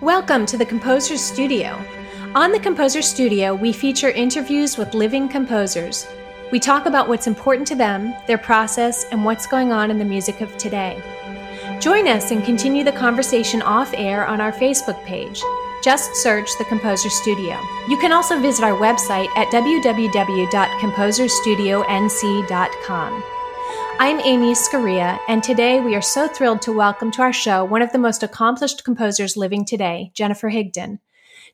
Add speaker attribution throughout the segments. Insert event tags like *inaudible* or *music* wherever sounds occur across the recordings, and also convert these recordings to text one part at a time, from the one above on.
Speaker 1: Welcome to the Composer's Studio. On the Composer Studio, we feature interviews with living composers. We talk about what's important to them, their process, and what's going on in the music of today. Join us and continue the conversation off air on our Facebook page. Just search the Composer Studio. You can also visit our website at www.composerstudionc.com. I'm Amy Scurria, and today we are so thrilled to welcome to our show one of the most accomplished composers living today, Jennifer Higdon.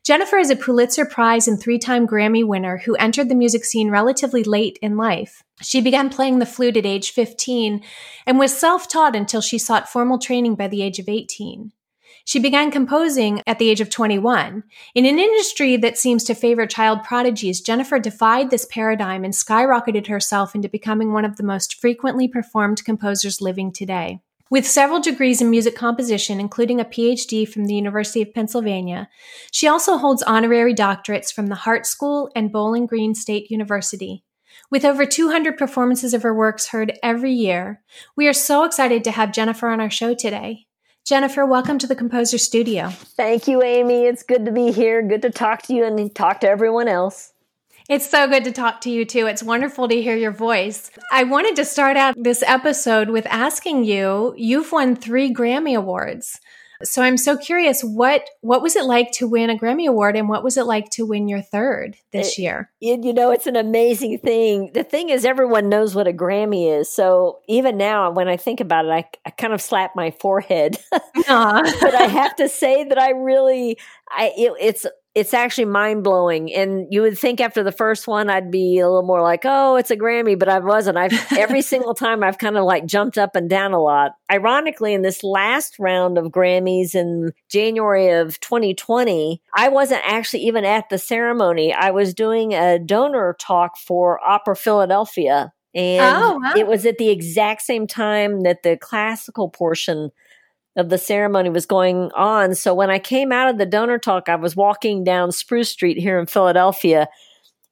Speaker 1: Jennifer is a Pulitzer Prize and three time Grammy winner who entered the music scene relatively late in life. She began playing the flute at age 15 and was self taught until she sought formal training by the age of 18. She began composing at the age of 21. In an industry that seems to favor child prodigies, Jennifer defied this paradigm and skyrocketed herself into becoming one of the most frequently performed composers living today. With several degrees in music composition, including a PhD from the University of Pennsylvania, she also holds honorary doctorates from the Hart School and Bowling Green State University. With over 200 performances of her works heard every year, we are so excited to have Jennifer on our show today. Jennifer, welcome to the Composer Studio.
Speaker 2: Thank you, Amy. It's good to be here. Good to talk to you and talk to everyone else.
Speaker 1: It's so good to talk to you too. It's wonderful to hear your voice. I wanted to start out this episode with asking you, you've won 3 Grammy awards. So I'm so curious what what was it like to win a Grammy award and what was it like to win your third this
Speaker 2: it,
Speaker 1: year?
Speaker 2: You know, it's an amazing thing. The thing is everyone knows what a Grammy is. So even now when I think about it, I, I kind of slap my forehead. *laughs* but I have to say that I really I it, it's it's actually mind blowing. And you would think after the first one, I'd be a little more like, oh, it's a Grammy, but I wasn't. I've *laughs* every single time I've kind of like jumped up and down a lot. Ironically, in this last round of Grammys in January of 2020, I wasn't actually even at the ceremony. I was doing a donor talk for Opera Philadelphia. And oh, wow. it was at the exact same time that the classical portion of the ceremony was going on. So when I came out of the donor talk, I was walking down Spruce Street here in Philadelphia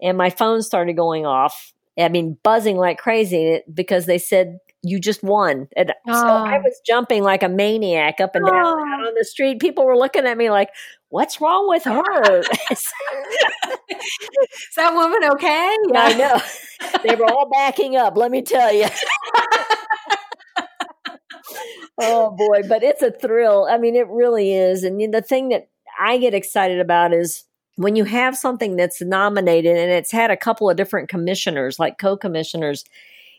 Speaker 2: and my phone started going off. I mean, buzzing like crazy because they said, you just won. And oh. so ah. I was jumping like a maniac up and down oh. on the street. People were looking at me like, what's wrong with her? *laughs* Is
Speaker 1: that woman okay?
Speaker 2: Yeah, *laughs* I know. They were all backing up, let me tell you *laughs* oh boy, but it's a thrill. I mean, it really is. And the thing that I get excited about is when you have something that's nominated and it's had a couple of different commissioners, like co commissioners,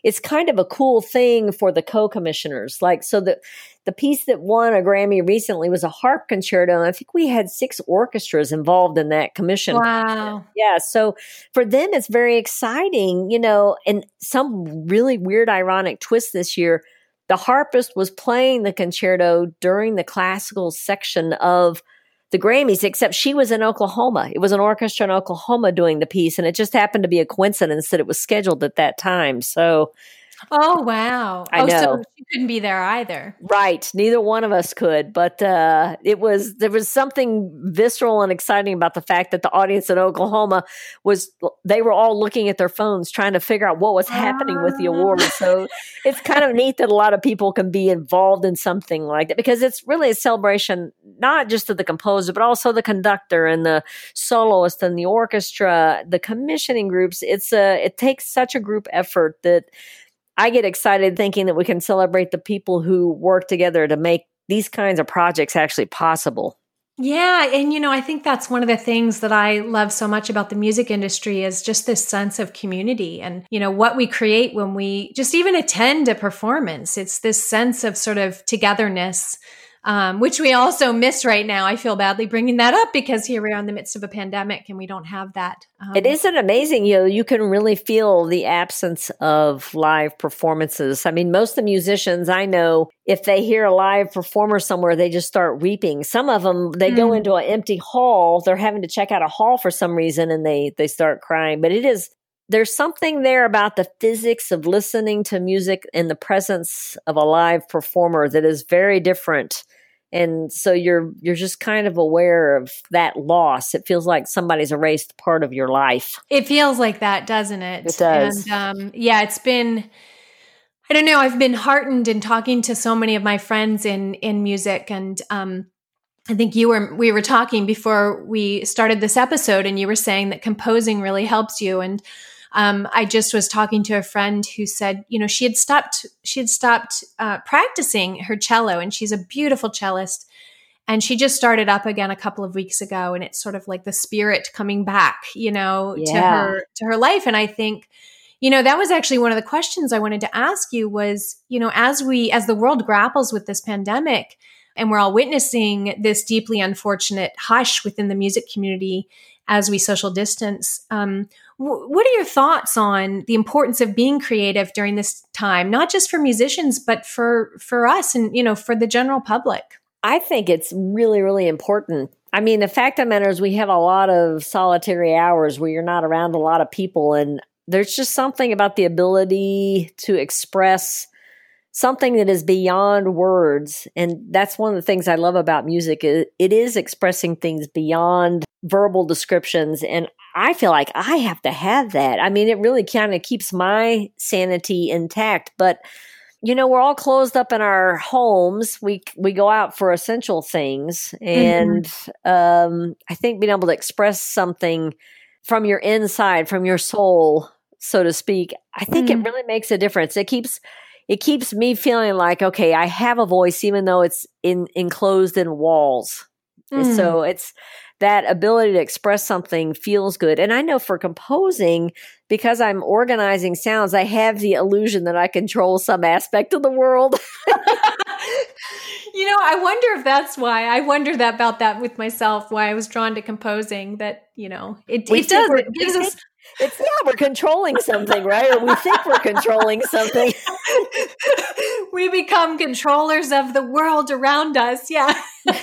Speaker 2: it's kind of a cool thing for the co commissioners. Like, so the, the piece that won a Grammy recently was a harp concerto. And I think we had six orchestras involved in that commission.
Speaker 1: Wow.
Speaker 2: Yeah. So for them, it's very exciting, you know, and some really weird, ironic twist this year the harpist was playing the concerto during the classical section of the Grammys, except she was in Oklahoma. It was an orchestra in Oklahoma doing the piece, and it just happened to be a coincidence that it was scheduled at that time. So
Speaker 1: Oh wow!
Speaker 2: I
Speaker 1: oh,
Speaker 2: know
Speaker 1: so she couldn't be there either.
Speaker 2: Right, neither one of us could. But uh, it was there was something visceral and exciting about the fact that the audience in Oklahoma was they were all looking at their phones trying to figure out what was happening with the award. Ah. So it's kind of neat that a lot of people can be involved in something like that because it's really a celebration not just of the composer but also the conductor and the soloist and the orchestra, the commissioning groups. It's a it takes such a group effort that I get excited thinking that we can celebrate the people who work together to make these kinds of projects actually possible.
Speaker 1: Yeah, and you know, I think that's one of the things that I love so much about the music industry is just this sense of community and you know what we create when we just even attend a performance. It's this sense of sort of togetherness um, which we also miss right now. I feel badly bringing that up because here we are in the midst of a pandemic and we don't have that.
Speaker 2: Um, it isn't amazing. You know, you can really feel the absence of live performances. I mean, most of the musicians I know, if they hear a live performer somewhere, they just start weeping. Some of them, they mm. go into an empty hall. They're having to check out a hall for some reason and they, they start crying. But it is there's something there about the physics of listening to music in the presence of a live performer that is very different and so you're you're just kind of aware of that loss. It feels like somebody's erased part of your life.
Speaker 1: It feels like that doesn't it?
Speaker 2: It does.
Speaker 1: And um, yeah it's been i don't know i've been heartened in talking to so many of my friends in in music. And um, I think you were we were talking before we started this episode, and you were saying that composing really helps you. And um, I just was talking to a friend who said, you know, she had stopped she had stopped uh, practicing her cello, and she's a beautiful cellist. And she just started up again a couple of weeks ago, and it's sort of like the spirit coming back, you know, yeah. to her to her life. And I think, you know, that was actually one of the questions I wanted to ask you was, you know, as we as the world grapples with this pandemic and we're all witnessing this deeply unfortunate hush within the music community as we social distance. Um, what are your thoughts on the importance of being creative during this time, not just for musicians, but for for us and you know for the general public?
Speaker 2: I think it's really, really important. I mean, the fact of the matter is, we have a lot of solitary hours where you're not around a lot of people, and there's just something about the ability to express something that is beyond words and that's one of the things i love about music it is expressing things beyond verbal descriptions and i feel like i have to have that i mean it really kind of keeps my sanity intact but you know we're all closed up in our homes we we go out for essential things mm-hmm. and mm-hmm. um i think being able to express something from your inside from your soul so to speak i think mm-hmm. it really makes a difference it keeps it keeps me feeling like okay i have a voice even though it's in enclosed in walls. Mm. so it's that ability to express something feels good. And i know for composing because i'm organizing sounds i have the illusion that i control some aspect of the world. *laughs*
Speaker 1: You know i wonder if that's why i wonder that about that with myself why i was drawn to composing that you know it, it does it gives us
Speaker 2: it's yeah, we're controlling something, right? Or we think we're controlling something. *laughs*
Speaker 1: we become controllers of the world around us. Yeah. *laughs*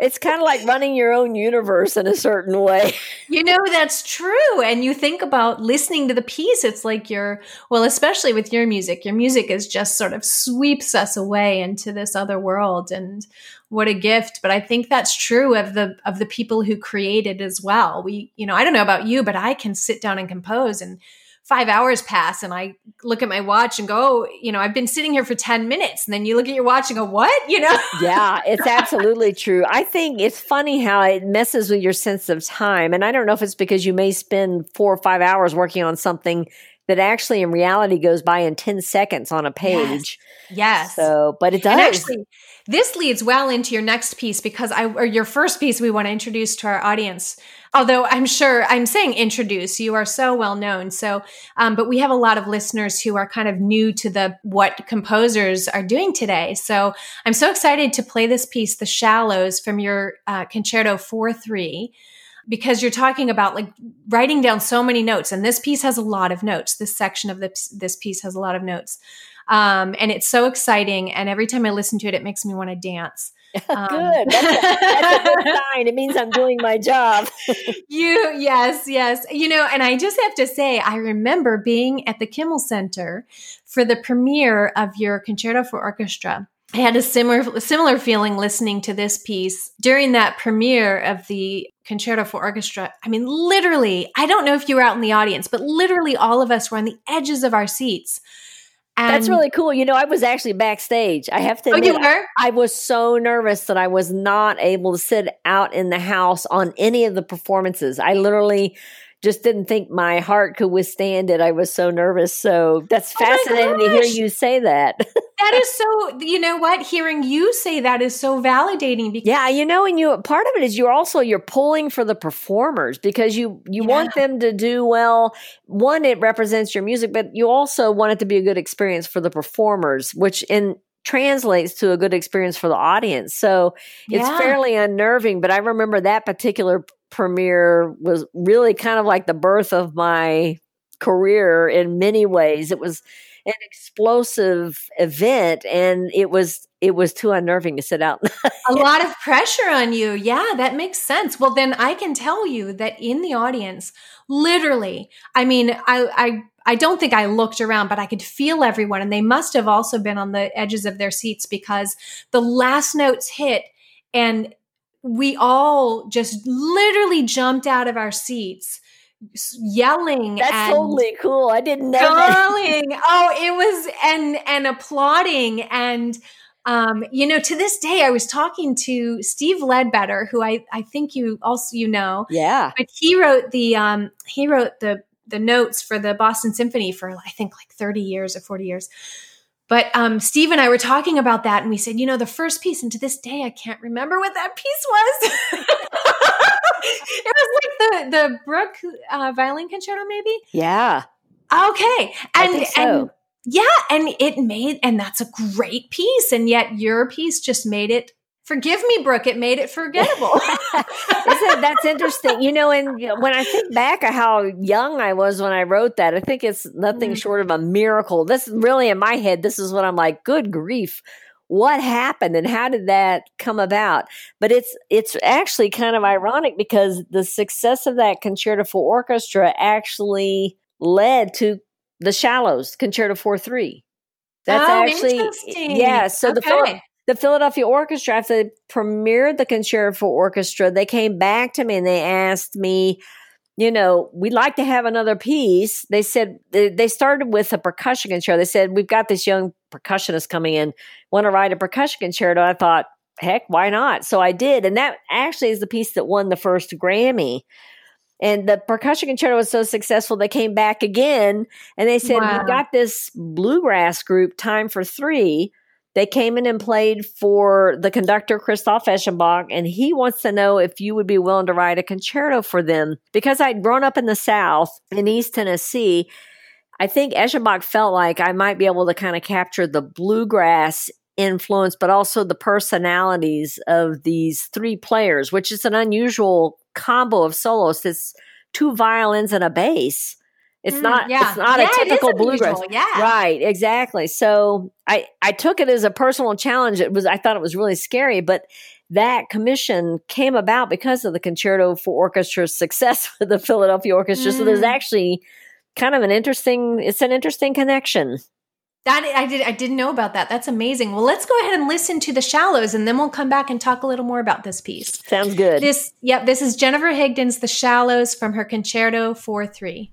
Speaker 2: it's kind of like running your own universe in a certain way.
Speaker 1: You know, that's true. And you think about listening to the piece, it's like you're, well, especially with your music, your music is just sort of sweeps us away into this other world. And what a gift. But I think that's true of the, of the people who created it as well. We, you know, I don't know about you, but I can sit down and compose and five hours pass and I look at my watch and go, oh, you know, I've been sitting here for 10 minutes. And then you look at your watch and go, what? You know? *laughs*
Speaker 2: yeah, it's absolutely true. I think it's funny how it messes with your sense of time. And I don't know if it's because you may spend four or five hours working on something that actually in reality goes by in 10 seconds on a page.
Speaker 1: Yes. yes.
Speaker 2: So, but it does.
Speaker 1: And actually, this leads well into your next piece because I, or your first piece we want to introduce to our audience. Although I'm sure I'm saying introduce, you are so well known. So, um, but we have a lot of listeners who are kind of new to the what composers are doing today. So I'm so excited to play this piece, The Shallows, from your uh, Concerto 4 3 because you're talking about like writing down so many notes and this piece has a lot of notes this section of this this piece has a lot of notes um, and it's so exciting. And every time I listen to it, it makes me want to dance. *laughs*
Speaker 2: Um, good. That's a, that's a good *laughs* sign. It means I'm doing my job. *laughs*
Speaker 1: you, yes, yes. You know, and I just have to say, I remember being at the Kimmel Center for the premiere of your Concerto for Orchestra. I had a similar similar feeling listening to this piece during that premiere of the Concerto for Orchestra. I mean, literally, I don't know if you were out in the audience, but literally all of us were on the edges of our seats
Speaker 2: and That's really cool. You know, I was actually backstage. I have to
Speaker 1: admit, oh, you were?
Speaker 2: I was so nervous that I was not able to sit out in the house on any of the performances. I literally just didn't think my heart could withstand it. I was so nervous. So that's oh fascinating to hear you say that. *laughs*
Speaker 1: that is so, you know what? Hearing you say that is so validating.
Speaker 2: Because- yeah, you know, and you, part of it is you're also, you're pulling for the performers because you, you yeah. want them to do well. One, it represents your music, but you also want it to be a good experience for the performers, which in, translates to a good experience for the audience. So it's yeah. fairly unnerving, but I remember that particular premiere was really kind of like the birth of my career in many ways. It was an explosive event and it was it was too unnerving to sit out.
Speaker 1: a *laughs* lot of pressure on you. Yeah, that makes sense. Well, then I can tell you that in the audience, literally, I mean, I I I don't think I looked around, but I could feel everyone and they must have also been on the edges of their seats because the last notes hit and we all just literally jumped out of our seats yelling
Speaker 2: that's totally cool i didn't know
Speaker 1: calling. oh it was and and applauding and Um, you know, to this day, I was talking to Steve Ledbetter, who I, I think you also you know.
Speaker 2: Yeah.
Speaker 1: But he wrote the um, he wrote the the notes for the Boston Symphony for I think like 30 years or 40 years. But um, Steve and I were talking about that, and we said, you know, the first piece, and to this day, I can't remember what that piece was. *laughs* it was like the the Bruch uh, violin concerto, maybe.
Speaker 2: Yeah.
Speaker 1: Okay, and
Speaker 2: so.
Speaker 1: and yeah, and it made, and that's a great piece, and yet your piece just made it Forgive me, Bruch. It made it forgettable. *laughs*
Speaker 2: That's interesting? You know, and when I think back of how young I was when I wrote that, I think it's nothing mm. short of a miracle. This really in my head. This is what I'm like. Good grief! What happened and how did that come about? But it's it's actually kind of ironic because the success of that concerto for orchestra actually led to the Shallows Concerto for Three.
Speaker 1: That's oh, actually
Speaker 2: yeah. So okay. the the Philadelphia Orchestra, after they premiered the Concerto for Orchestra, they came back to me and they asked me, you know, we'd like to have another piece. They said they started with a percussion concerto. They said, We've got this young percussionist coming in, want to write a percussion concerto. I thought, heck, why not? So I did. And that actually is the piece that won the first Grammy. And the percussion concerto was so successful, they came back again and they said, wow. We've got this bluegrass group, Time for Three they came in and played for the conductor Christoph Eschenbach, and he wants to know if you would be willing to write a concerto for them. Because I'd grown up in the South in East Tennessee, I think Eschenbach felt like I might be able to kind of capture the bluegrass influence, but also the personalities of these three players, which is an unusual combo of solos. It's two violins and a bass. It's mm, not yeah. it's not
Speaker 1: yeah,
Speaker 2: a typical bluegrass.
Speaker 1: Yeah.
Speaker 2: Right, exactly. So I I took it as a personal challenge. It was I thought it was really scary, but that commission came about because of the concerto for orchestra's success *laughs* with the Philadelphia Orchestra. Mm. So there's mm. actually kind of an interesting it's an interesting connection.
Speaker 1: That I did I didn't know about that. That's amazing. Well, let's go ahead and listen to the Shallows and then we'll come back and talk a little more about this piece.
Speaker 2: Sounds good.
Speaker 1: This yep, this is Jennifer Higdon's The Shallows from her Concerto for 3.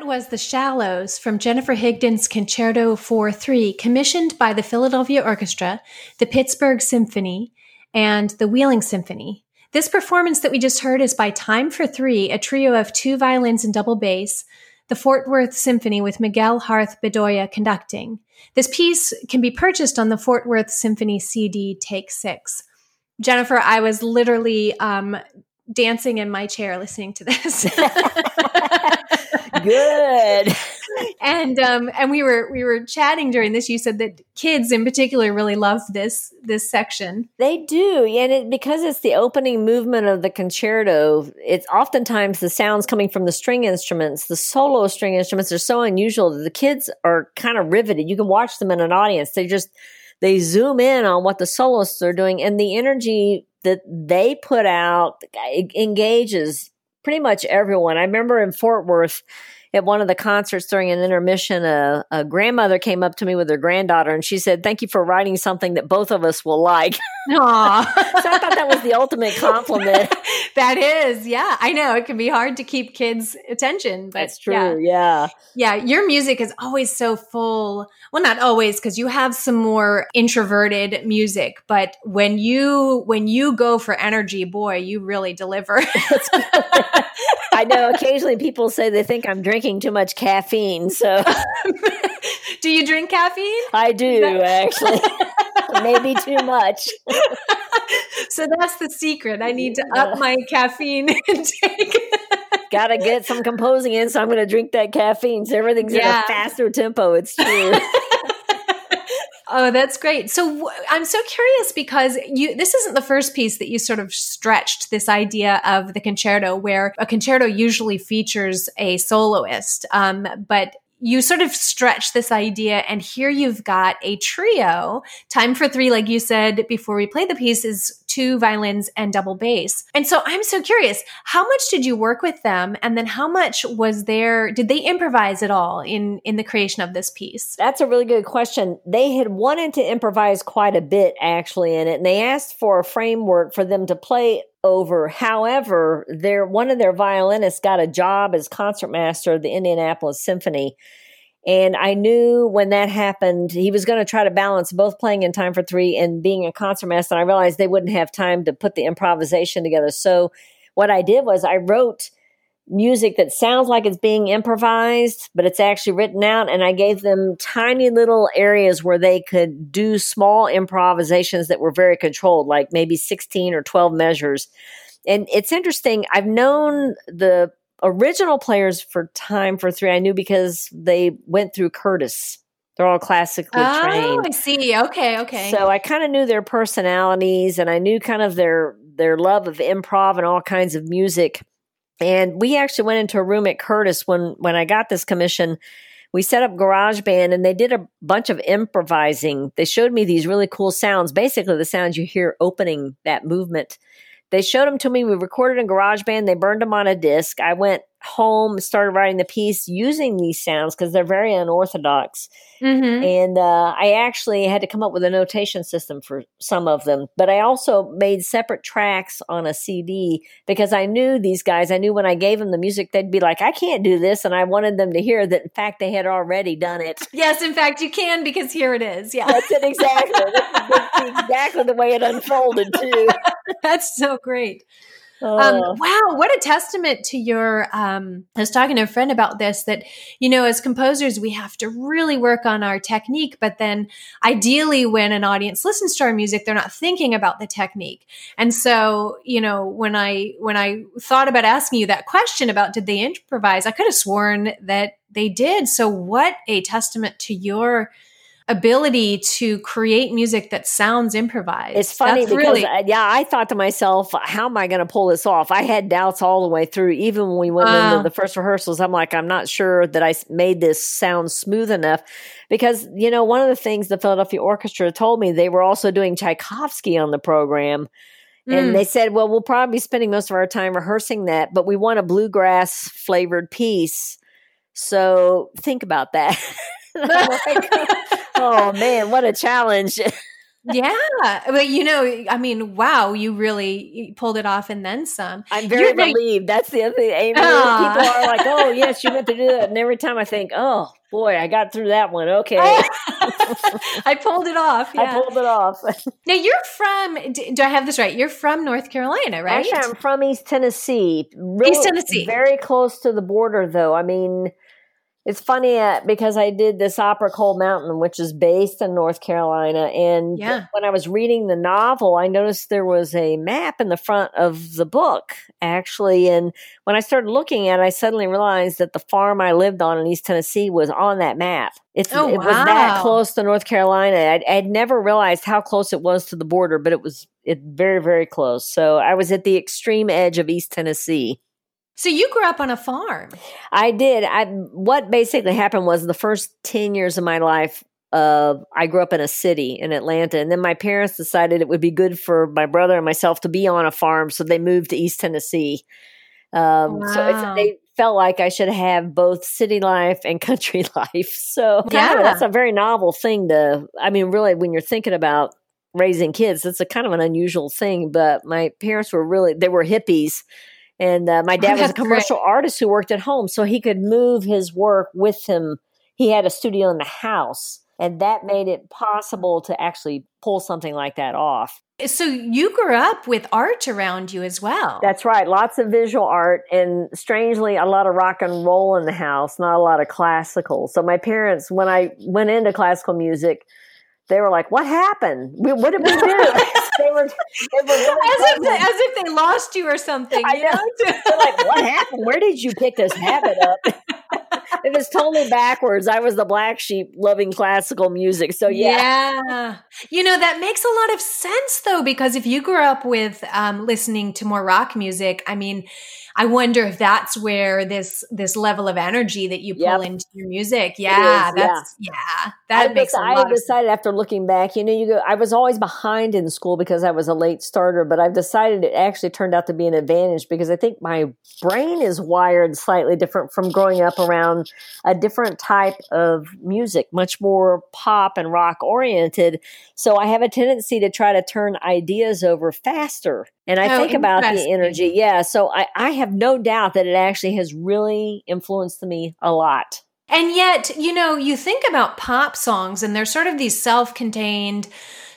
Speaker 1: That was The Shallows from Jennifer Higdon's Concerto for Three, commissioned by the Philadelphia Orchestra, the Pittsburgh Symphony, and the Wheeling Symphony. This performance that we just heard is by Time for Three, a trio of two violins and double bass, the Fort Worth Symphony with Miguel Harth Bedoya conducting. This piece can be purchased on the Fort Worth Symphony CD Take Six. Jennifer, I was literally um, dancing in my chair listening to this. *laughs*
Speaker 2: Good. *laughs*
Speaker 1: and um, and we were we were chatting during this. You said that kids in particular really love this this section.
Speaker 2: They do, and it, because it's the opening movement of the concerto. It's oftentimes the sounds coming from the string instruments, the solo string instruments are so unusual that the kids are kind of riveted. You can watch them in an audience. They just they zoom in on what the soloists are doing and the energy that they put out engages pretty much everyone. I remember in Fort Worth at one of the concerts during an intermission, a, a, grandmother came up to me with her granddaughter and she said, Thank you for writing something that both of us will like. *laughs* Aww. so I thought that was the ultimate compliment. *laughs*
Speaker 1: that is, yeah. I know it can be hard to keep kids' attention, but
Speaker 2: that's true. Yeah.
Speaker 1: yeah. Yeah. Your music is always so full. Well, not always, because you have some more introverted music, but when you when you go for energy, boy, you really deliver. *laughs*
Speaker 2: I know occasionally people say they think I'm drinking too much caffeine. So, *laughs*
Speaker 1: do you drink caffeine?
Speaker 2: I do actually. *laughs* Maybe too much. *laughs*
Speaker 1: so that's the secret. I need to up my caffeine intake.
Speaker 2: Got to get some composing in, so I'm going to drink that caffeine. So everything's yeah. at a faster tempo. It's true.
Speaker 1: Oh, that's great. So I'm so curious because you this isn't the first piece that you sort of stretched this idea of the concerto, where a concerto usually features a soloist, um, but you sort of stretch this idea and here you've got a trio time for three like you said before we play the piece is two violins and double bass and so i'm so curious how much did you work with them and then how much was there did they improvise at all in in the creation of this piece
Speaker 2: that's a really good question they had wanted to improvise quite a bit actually in it and they asked for a framework for them to play over. However, their one of their violinists got a job as concertmaster of the Indianapolis Symphony. And I knew when that happened, he was going to try to balance both playing in time for three and being a concertmaster. And I realized they wouldn't have time to put the improvisation together. So what I did was I wrote music that sounds like it's being improvised, but it's actually written out. And I gave them tiny little areas where they could do small improvisations that were very controlled, like maybe 16 or 12 measures. And it's interesting. I've known the original players for Time for Three. I knew because they went through Curtis. They're all classically oh, trained.
Speaker 1: I see. Okay, okay.
Speaker 2: So I kind of knew their personalities and I knew kind of their their love of improv and all kinds of music. And we actually went into a room at Curtis when when I got this commission. We set up GarageBand and they did a bunch of improvising. They showed me these really cool sounds, basically the sounds you hear opening that movement. They showed them to me. We recorded in GarageBand. They burned them on a disc. I went home started writing the piece using these sounds because they're very unorthodox. Mm-hmm. And uh, I actually had to come up with a notation system for some of them. But I also made separate tracks on a CD because I knew these guys. I knew when I gave them the music, they'd be like, I can't do this. And I wanted them to hear that, in fact, they had already done it. *laughs*
Speaker 1: Yes, in fact, you can because here it is. Yeah.
Speaker 2: That's it exactly. That's exactly the way it unfolded, too. *laughs*
Speaker 1: That's so great. Um, oh. wow, what a testament to your. Um, I was talking to a friend about this that, you know, as composers, we have to really work on our technique. But then, ideally, when an audience listens to our music, they're not thinking about the technique. And so, you know, when I when I thought about asking you that question about did they improvise, I could have sworn that they did. So, what a testament to your ability to create music that sounds improvised.
Speaker 2: It's funny That's because really- uh, yeah, I thought to myself, how am I going to pull this off? I had doubts all the way through. Even when we went into the first rehearsals, I'm like, I'm not sure that I made this sound smooth enough because you know one of the things the Philadelphia Orchestra told me they were also doing Tchaikovsky on the program. And mm. they said, well, we'll probably be spending most of our time rehearsing that, but we want a bluegrass flavored piece. So think about that. *laughs* *laughs* *laughs* oh man, what a challenge. *laughs*
Speaker 1: yeah. But you know, I mean, wow, you really pulled it off and then some.
Speaker 2: I'm very You're relieved. That's the other thing. Amy, people are like, oh, oh *laughs* yes, you meant to do that. And every time I think, oh boy, I got through that one. Okay,
Speaker 1: I pulled it off.
Speaker 2: Yeah. I pulled it off. *laughs*
Speaker 1: now you're from. Do I have this right? You're from North Carolina, right?
Speaker 2: Actually, I'm from East Tennessee.
Speaker 1: Really, East Tennessee,
Speaker 2: very close to the border, though. I mean it's funny uh, because I did this opera Cold Mountain, which is based in North Carolina. And yeah. when I was reading the novel, I noticed there was a map in the front of the book, actually. And when I started looking at it, I suddenly realized that the farm I lived on in East Tennessee was on that map. It's, oh, it wow. was that close to North Carolina. I'd, I'd, never realized how close it was to the border, but it was it very, very close. So I was at the extreme edge of East Tennessee.
Speaker 1: So you grew up on a farm.
Speaker 2: I did. I what basically happened was the first 10 years of my life uh, I grew up in a city in Atlanta, and then my parents decided it would be good for my brother and myself to be on a farm, so they moved to East Tennessee. Um, wow. So they felt like I should have both city life and *laughs* country life. So yeah, that's a very novel thing to. I mean, really, when you're thinking about raising kids, it's a kind of an unusual thing. But my parents were really they were hippies and uh, my dad was a commercial great. artist who worked at home, so he could move his work with him. He had a studio in the house, and that made it possible to actually pull something like that off.
Speaker 1: So you grew up with art around you as well.
Speaker 2: That's right. Lots of visual art and strangely a lot of rock and roll in the house, not a lot of classical. So my parents when I went into classical music, they were like, "What happened? We, what did we do?" *laughs* they were,
Speaker 1: they were really as, if they, as if they lost you or something. I know.
Speaker 2: They're like, "What happened? Where did you pick this habit up?" *laughs* it was totally backwards. I was the black sheep loving classical music. So yeah.
Speaker 1: yeah. You know, that makes a lot of sense though, because if you grew up with um, listening to more rock music, I mean, I wonder if that's where this this level of energy that you pull yep. into your music. Yeah, that's yeah. yeah that
Speaker 2: I
Speaker 1: makes.
Speaker 2: I decided after looking back, you know, you go. I was always behind in school because I was a late starter, but I've decided it actually turned out to be an advantage because I think my brain is wired slightly different from growing up around a different type of music, much more pop and rock oriented. So I have a tendency to try to turn ideas over faster and I oh, think about the energy. Yeah. So I, I have no doubt that it actually has really influenced me a lot.
Speaker 1: And yet, you know, you think about pop songs and they're sort of these self contained,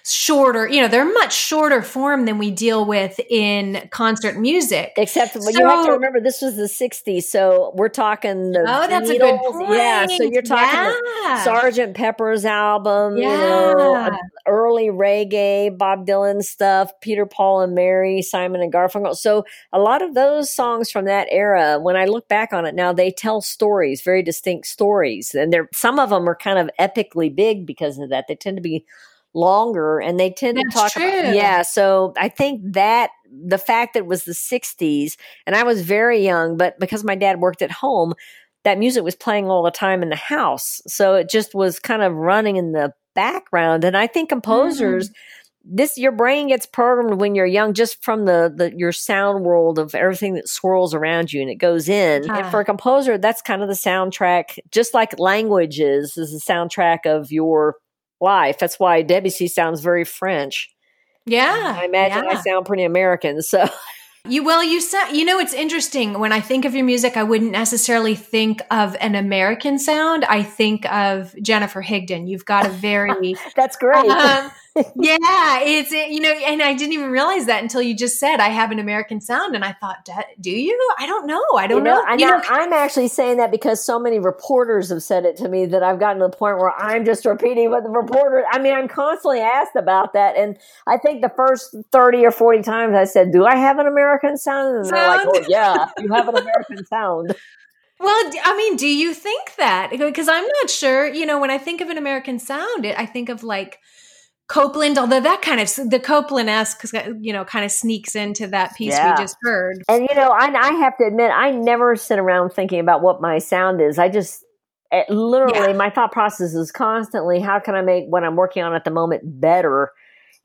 Speaker 1: shorter, you know, they're much shorter form than we deal with in concert music.
Speaker 2: Except so, you have to remember this was the 60s, so we're talking the
Speaker 1: Oh, that's Beatles. a good point.
Speaker 2: Yeah, so you're talking yeah. Sergeant Pepper's album, yeah. you know, early reggae, Bob Dylan stuff, Peter Paul and Mary, Simon and Garfunkel. So a lot of those songs from that era, when I look back on it now, they tell stories, very distinct stories. And they're some of them are kind of epically big because of that. They tend to be longer and they tend
Speaker 1: That's
Speaker 2: to talk
Speaker 1: true.
Speaker 2: about yeah so i think that the fact that it was the 60s and i was very young but because my dad worked at home that music was playing all the time in the house so it just was kind of running in the background and i think composers mm. this your brain gets programmed when you're young just from the, the your sound world of everything that swirls around you and it goes in and for a composer that's kind of the soundtrack just like languages is the soundtrack of your life. That's why Debussy sounds very French.
Speaker 1: Yeah.
Speaker 2: I imagine yeah. I sound pretty American. So
Speaker 1: you well, you said you know it's interesting. When I think of your music, I wouldn't necessarily think of an American sound. I think of Jennifer Higdon. You've got a very *laughs*
Speaker 2: That's great. Um,
Speaker 1: yeah, it's you know, and I didn't even realize that until you just said I have an American sound, and I thought, do you? I don't know. I don't
Speaker 2: you know.
Speaker 1: know.
Speaker 2: I know. I'm actually saying that because so many reporters have said it to me that I've gotten to the point where I'm just repeating what the reporter. I mean, I'm constantly asked about that, and I think the first thirty or forty times I said, "Do I have an American sound?" And sound? they're like, "Oh yeah, you have an American sound."
Speaker 1: Well, I mean, do you think that? Because I'm not sure. You know, when I think of an American sound, I think of like Copland, although that kind of the Copland esque, you know, kind of sneaks into that piece yeah. we just heard.
Speaker 2: And you know, I, I have to admit, I never sit around thinking about what my sound is. I just it, literally, yeah. my thought process is constantly, how can I make what I'm working on at the moment better?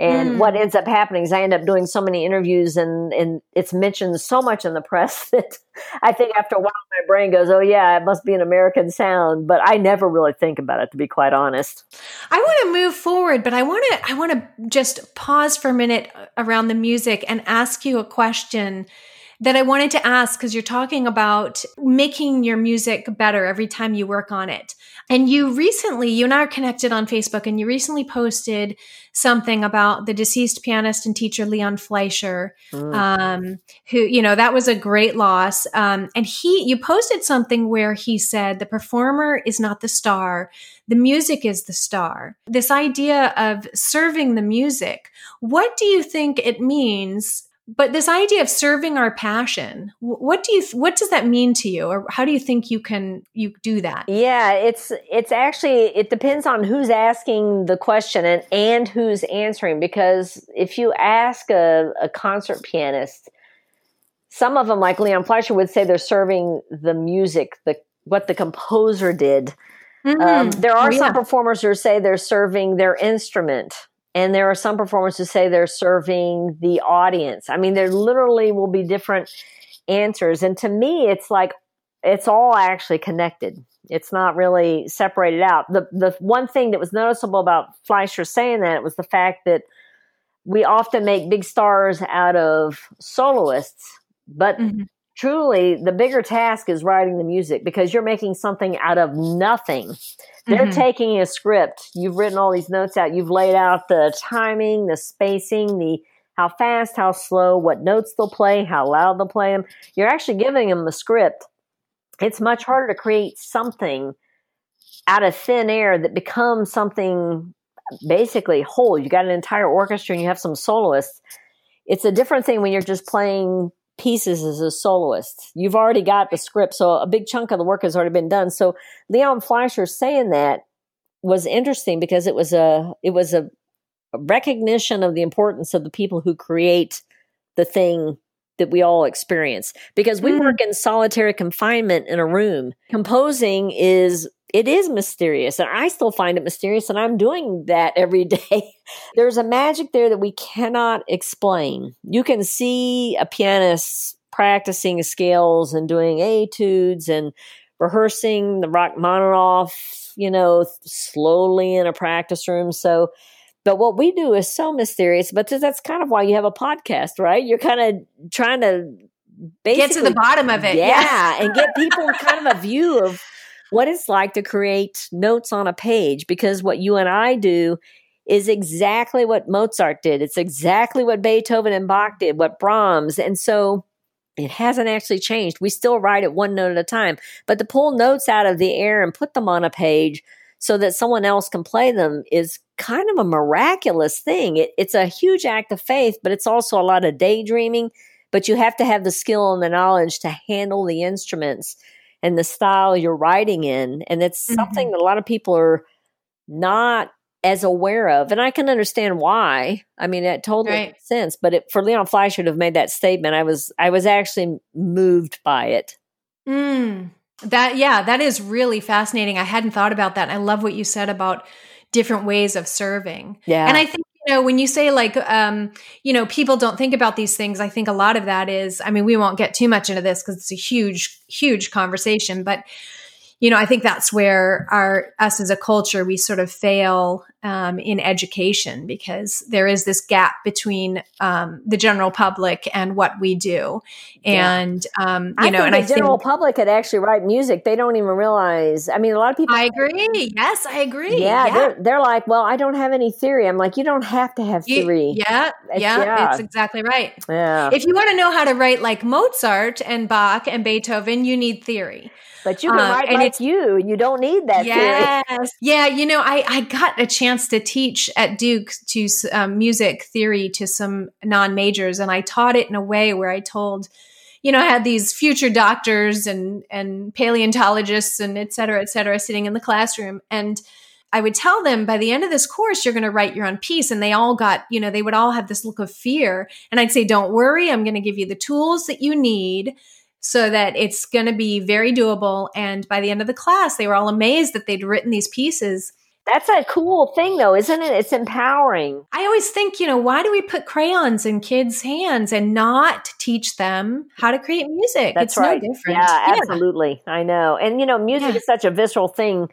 Speaker 2: And mm. what ends up happening is I end up doing so many interviews and, and it's mentioned so much in the press *laughs* that I think after a while my brain goes, oh yeah, it must be an American sound. But I never really think about it to be quite honest.
Speaker 1: I want to move forward, but I want to I want to just pause for a minute around the music and ask you a question that I wanted to ask because you're talking about making your music better every time you work on it. And you recently, you and I are connected on Facebook, and you recently posted something about the deceased pianist and teacher Leon Fleisher, mm. um, who, you know, that was a great loss. Um, and he, you posted something where he said, the performer is not the star, the music is the star. This idea of serving the music, what do you think it means but this idea of serving our passion what do you what does that mean to you? Or how do you think you can you do that?
Speaker 2: Yeah it's it's actually it depends on who's asking the question and and who's answering because if you ask a, a concert pianist some of them like leon fleisher would say they're serving the music the what the composer did. Mm-hmm. um, there are oh, some performers who say they're serving their instrument and there are some performers who say they're serving the audience. I mean, there literally will be different answers. And to me, it's like it's all actually connected. It's not really separated out. The the one thing that was noticeable about Fleisher saying that was the fact that we often make big stars out of soloists, but mm-hmm. Truly the bigger task is writing the music because you're making something out of nothing. They're mm-hmm. taking a script. You've written all these notes out. You've laid out the timing, the spacing, the how fast, how slow, what notes they'll play, how loud they'll play them. You're actually giving them the script. It's much harder to create something out of thin air that becomes something basically whole. You got an entire orchestra and you have some soloists. It's a different thing when you're just playing pieces as a soloist. You've already got the script, so a big chunk of the work has already been done. So Leon Fleisher saying that was interesting because it was a it was a, a recognition of the importance of the people who create the thing that we all experience because we mm. work in solitary confinement in a room. Composing is it is mysterious and I still find it mysterious and I'm doing that every *laughs* day. There's a magic there that we cannot explain. You can see a pianist practicing scales and doing etudes and rehearsing the Rachmaninoff, you know, slowly in a practice room. So but what we do is so mysterious, but that's kind of why you have a podcast, right? You're kind of trying to
Speaker 1: get to the bottom of it.
Speaker 2: Yeah, yeah. and get people kind of a view of what it's like to create notes on a page because what you and I do is exactly what Mozart did. It's exactly what Beethoven and Bach did, what Brahms. And so it hasn't actually changed. We still write it one note at a time, but to pull notes out of the air and put them on a page so that someone else can play them is kind of a miraculous thing. It, it's a huge act of faith, but it's also a lot of daydreaming. But you have to have the skill and the knowledge to handle the instruments and the style you're writing in. And it's mm-hmm. something that a lot of people are not as aware of. And I can understand why. I mean, it totally right. makes sense. But it, for Leon Fleisher to have made that statement, I was I was actually moved by it.
Speaker 1: Mm. That yeah, that is really fascinating. I hadn't thought about that. I love what you said about different ways of serving.
Speaker 2: Yeah.
Speaker 1: And I think know when you say like um you know people don't think about these things, I think a lot of that is I mean we won't get too much into this cuz it's a huge huge conversation, but you know, I think that's where our us as a culture we sort of fail um, in education because there is this gap between um, the general public and what we do, and yeah. um, you
Speaker 2: I
Speaker 1: know,
Speaker 2: and
Speaker 1: the
Speaker 2: I general think, public could actually write music. They don't even realize. I mean, a lot of people.
Speaker 1: I agree. Yes, I agree.
Speaker 2: Yeah, yeah. They're, they're, like, well, I don't have any theory. I'm like, you don't have to have theory.
Speaker 1: You, yeah, yeah, yeah, it's exactly right.
Speaker 2: Yeah.
Speaker 1: If you want to know how to write like Mozart and Bach and Beethoven, you need theory.
Speaker 2: But you can um, write and like you. You don't need that. *laughs*
Speaker 1: Yes. Theory. Yeah. You know, I, I got a chance to teach at Duke to um, music theory to some non majors, and I taught it in a way where I told, you know, I had these future doctors and and paleontologists and et cetera, et cetera, sitting in the classroom, and I would tell them by the end of this course, you're going to write your own piece. And they all got, you know, they would all have this look of fear. And I'd say, don't worry, I'm going to give you the tools that you need so that it's going to be very doable. And by the end of the class, they were all amazed that they'd written these pieces.
Speaker 2: That's a cool thing, though, isn't it? It's empowering.
Speaker 1: I always think, you know, why do we put crayons in kids' hands and not teach them how to create music?
Speaker 2: That's
Speaker 1: it's
Speaker 2: right.
Speaker 1: no different.
Speaker 2: Yeah, yeah, absolutely. I know. And, you know, music yeah. is such a visceral thing.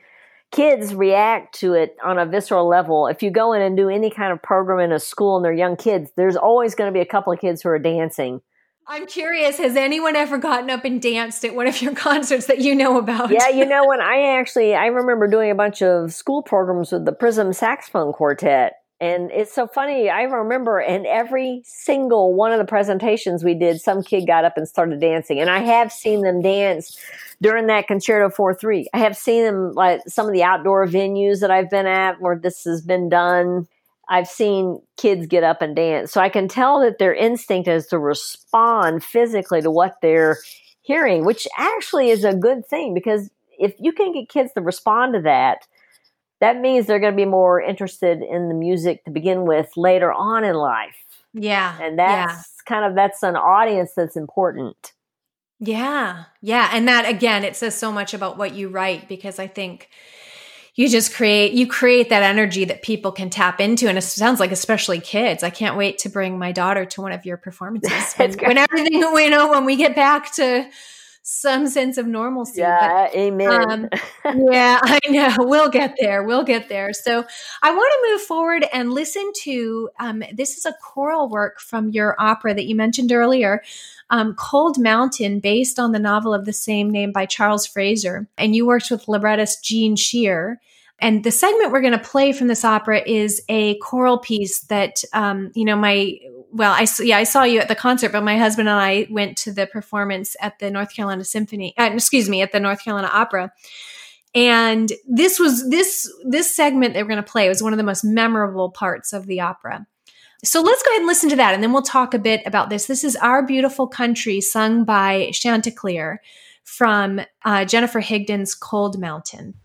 Speaker 2: Kids react to it on a visceral level. If you go in and do any kind of program in a school and they're young kids, there's always going to be a couple of kids who are dancing
Speaker 1: I'm curious, has anyone ever gotten up and danced at one of your *laughs* concerts that you know about?
Speaker 2: Yeah, you know, when *laughs* I actually, I remember doing a bunch of school programs with the Prism Saxophone Quartet. And it's so funny. I remember in every single one of the presentations we did, some kid got up and started dancing. And I have seen them dance during that Concerto 4 3. I have seen them like some of the outdoor venues that I've been at where this has been done. I've seen kids get up and dance. So I can tell that their instinct is to respond physically to what they're hearing, which actually is a good thing because if you can get kids to respond to that, that means they're going to be more interested in the music to begin with later on in life.
Speaker 1: Yeah.
Speaker 2: And that's yeah. kind of that's an audience that's important.
Speaker 1: Yeah. Yeah, and that again it says so much about what you write because I think you just create you create that energy that people can tap into. And it sounds like especially kids. I can't wait to bring my daughter to one of your performances. *laughs* When, when everything *laughs* you know when we get back to some sense of normalcy
Speaker 2: yeah but, amen um,
Speaker 1: yeah *laughs* i know we'll get there we'll get there so i want to move forward and listen to um, this is a choral work from your opera that you mentioned earlier um, Cold Mountain, based on the novel of the same name by Charles Frazier. And you worked with librettist Gene Scheer. And the segment we're going to play from this opera is a choral piece that, um, you know, my well, I yeah, I saw you at the concert, but my husband and I went to the performance at the North Carolina Symphony. Uh, excuse me, at the North Carolina Opera. And this was this this segment that we're going to play was one of the most memorable parts of the opera. So let's go ahead and listen to that, and then we'll talk a bit about this. This is Our Beautiful Country, sung by Chanticleer from uh, Jennifer Higdon's Cold Mountain.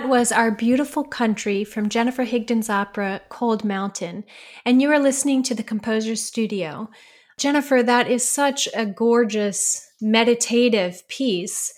Speaker 1: That was Our Beautiful Country from Jennifer Higdon's opera Cold Mountain. And you are listening to the Composer's Studio. Jennifer, that is such a gorgeous meditative piece.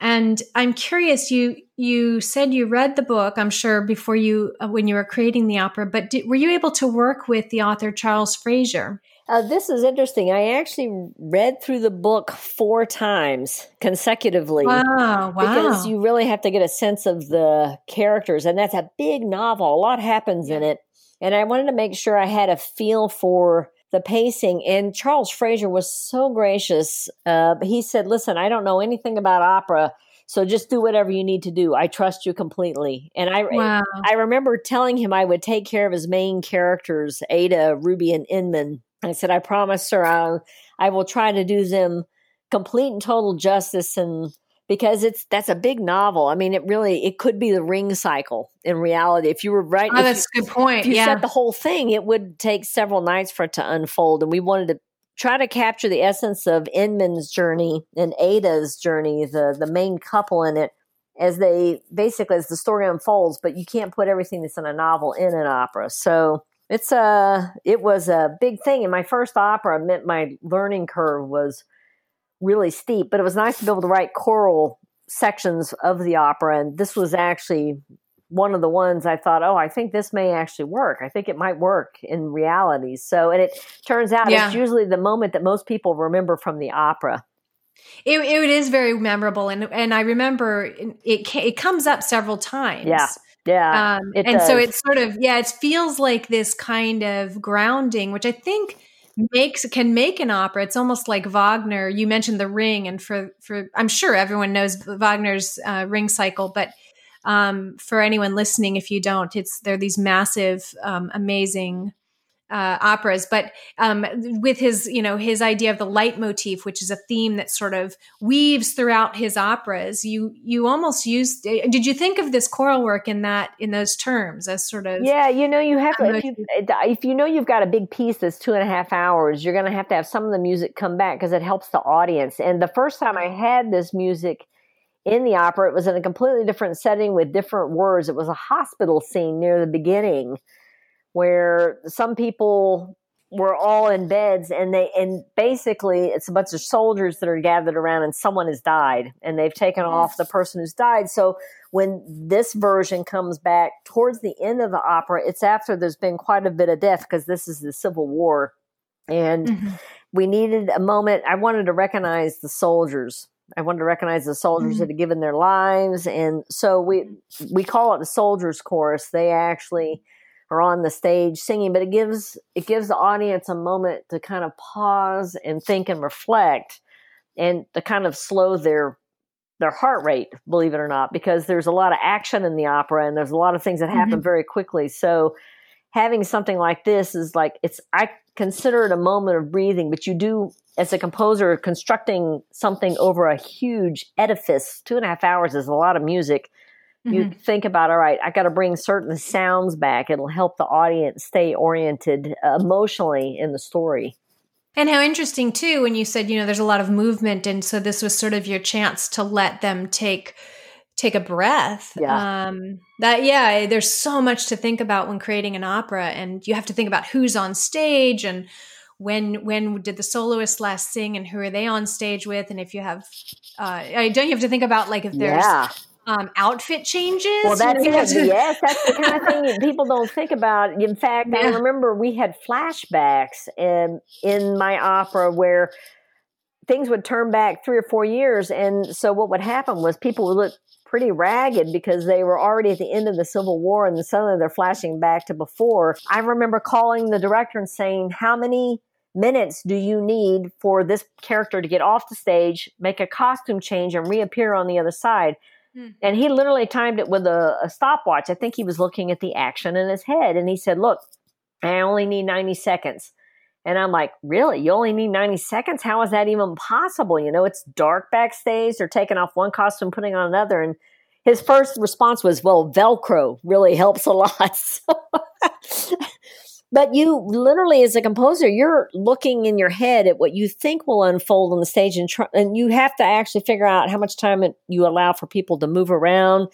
Speaker 1: And I'm curious you you said you read the book, I'm sure before you uh, when you were creating the opera, but did, were you able to work with the author Charles Frazier?
Speaker 2: Uh, this is interesting. I actually read through the book four times consecutively.
Speaker 1: Wow, wow.
Speaker 2: Because you really have to get a sense of the characters. And that's a big novel. A lot happens yeah. in it. And I wanted to make sure I had a feel for the pacing. And Charles Frazier was so gracious. Uh, he said, Listen, I don't know anything about opera. So just do whatever you need to do. I trust you completely. And I wow. I remember telling him I would take care of his main characters, Ada, Ruby, and Inman I said, I promise, sir, I'll, I will try to do them complete and total justice and because it's that's a big novel. I mean, it really it could be the ring cycle in reality. If you were right,
Speaker 1: oh, that's
Speaker 2: you,
Speaker 1: a good point.
Speaker 2: If you
Speaker 1: yeah.
Speaker 2: set the whole thing, it would take several nights for it to unfold, and we wanted to try to capture the essence of Inman's journey and Ada's journey, the the main couple in it, as they basically as the story unfolds. But you can't put everything that's in a novel in an opera, so it's a it was a big thing and my first opera meant my learning curve was really steep but it was nice to be able to write choral sections of the opera and this was actually one of the ones I thought, oh, I think this may actually work. I think it might work in reality. So, and it turns out yeah. it's usually the moment that most people remember from the opera.
Speaker 1: It, it is very memorable, and and I remember it. It comes up several times.
Speaker 2: Yeah, yeah. Um,
Speaker 1: and does. so it's sort of, yeah, it feels like this kind of grounding, which I think makes can make an opera. It's almost like Wagner. You mentioned the ring, and for for I'm sure everyone knows Wagner's uh, ring cycle, but um, for anyone listening, if you don't, it's they're these massive, um, amazing uh, operas, but um, with his, you know, his idea of the leitmotif, which is a theme that sort of weaves throughout his operas. You you almost used. Did you think of this choral work in that in those terms as sort of?
Speaker 2: Yeah, you know, you have to. If you, if you know you've got a big piece that's two and a half hours, you're going to have to have some of the music come back because it helps the audience. And the first time I had this music in the opera, it was in a completely different setting with different words. It was a hospital scene near the beginning where some people were all in beds and they and basically it's a bunch of soldiers that are gathered around and someone has died and they've taken yes. off the person who's died so when this version comes back towards the end of the opera it's after there's been quite a bit of death because this is the civil war and mm-hmm. we needed a moment i wanted to recognize the soldiers I wanted to recognize the soldiers mm-hmm. that had given their lives, and so we we call it the soldiers' chorus. They actually are on the stage singing, but it gives it gives the audience a moment to kind of pause and think and reflect and to kind of slow their their heart rate, believe it or not, because there's a lot of action in the opera and there's a lot of things that happen mm-hmm. very quickly. So having something like this is like it's I consider it a moment of breathing, but you do as a composer constructing something over a huge edifice, two and a half hours is a lot of music Mm-hmm. You think about, all right, I got to bring certain sounds back. It'll help the audience stay oriented uh, emotionally in the story.
Speaker 1: And how interesting, too, when you said, you know, there's a lot of movement. And so this was sort of your chance to let them take take a breath.
Speaker 2: Yeah. Um,
Speaker 1: that yeah, there's so much to think about when creating an opera, and you have to think about who's on stage and when when did the soloist last sing and who are they on stage with, and if you have, uh, don't you have to think about like if there's
Speaker 2: yeah
Speaker 1: um, outfit changes.
Speaker 2: Well, that's you know, it. yes, that's the kind of thing *laughs* people don't think about. In fact, yeah. I remember we had flashbacks in in my opera where things would turn back three or four years, and so what would happen was people would look pretty ragged because they were already at the end of the Civil War, and suddenly they're flashing back to before. I remember calling the director and saying, "How many?" minutes do you need for this character to get off the stage, make a costume change, and reappear on the other side? Mm-hmm. And he literally timed it with a, a stopwatch. I think he was looking at the action in his head. And he said, Look, I only need 90 seconds. And I'm like, really? You only need 90 seconds? How is that even possible? You know, it's dark backstage. They're taking off one costume, putting on another. And his first response was, well, Velcro really helps a lot. *laughs* So but you literally, as a composer, you're looking in your head at what you think will unfold on the stage, and, try, and you have to actually figure out how much time it, you allow for people to move around,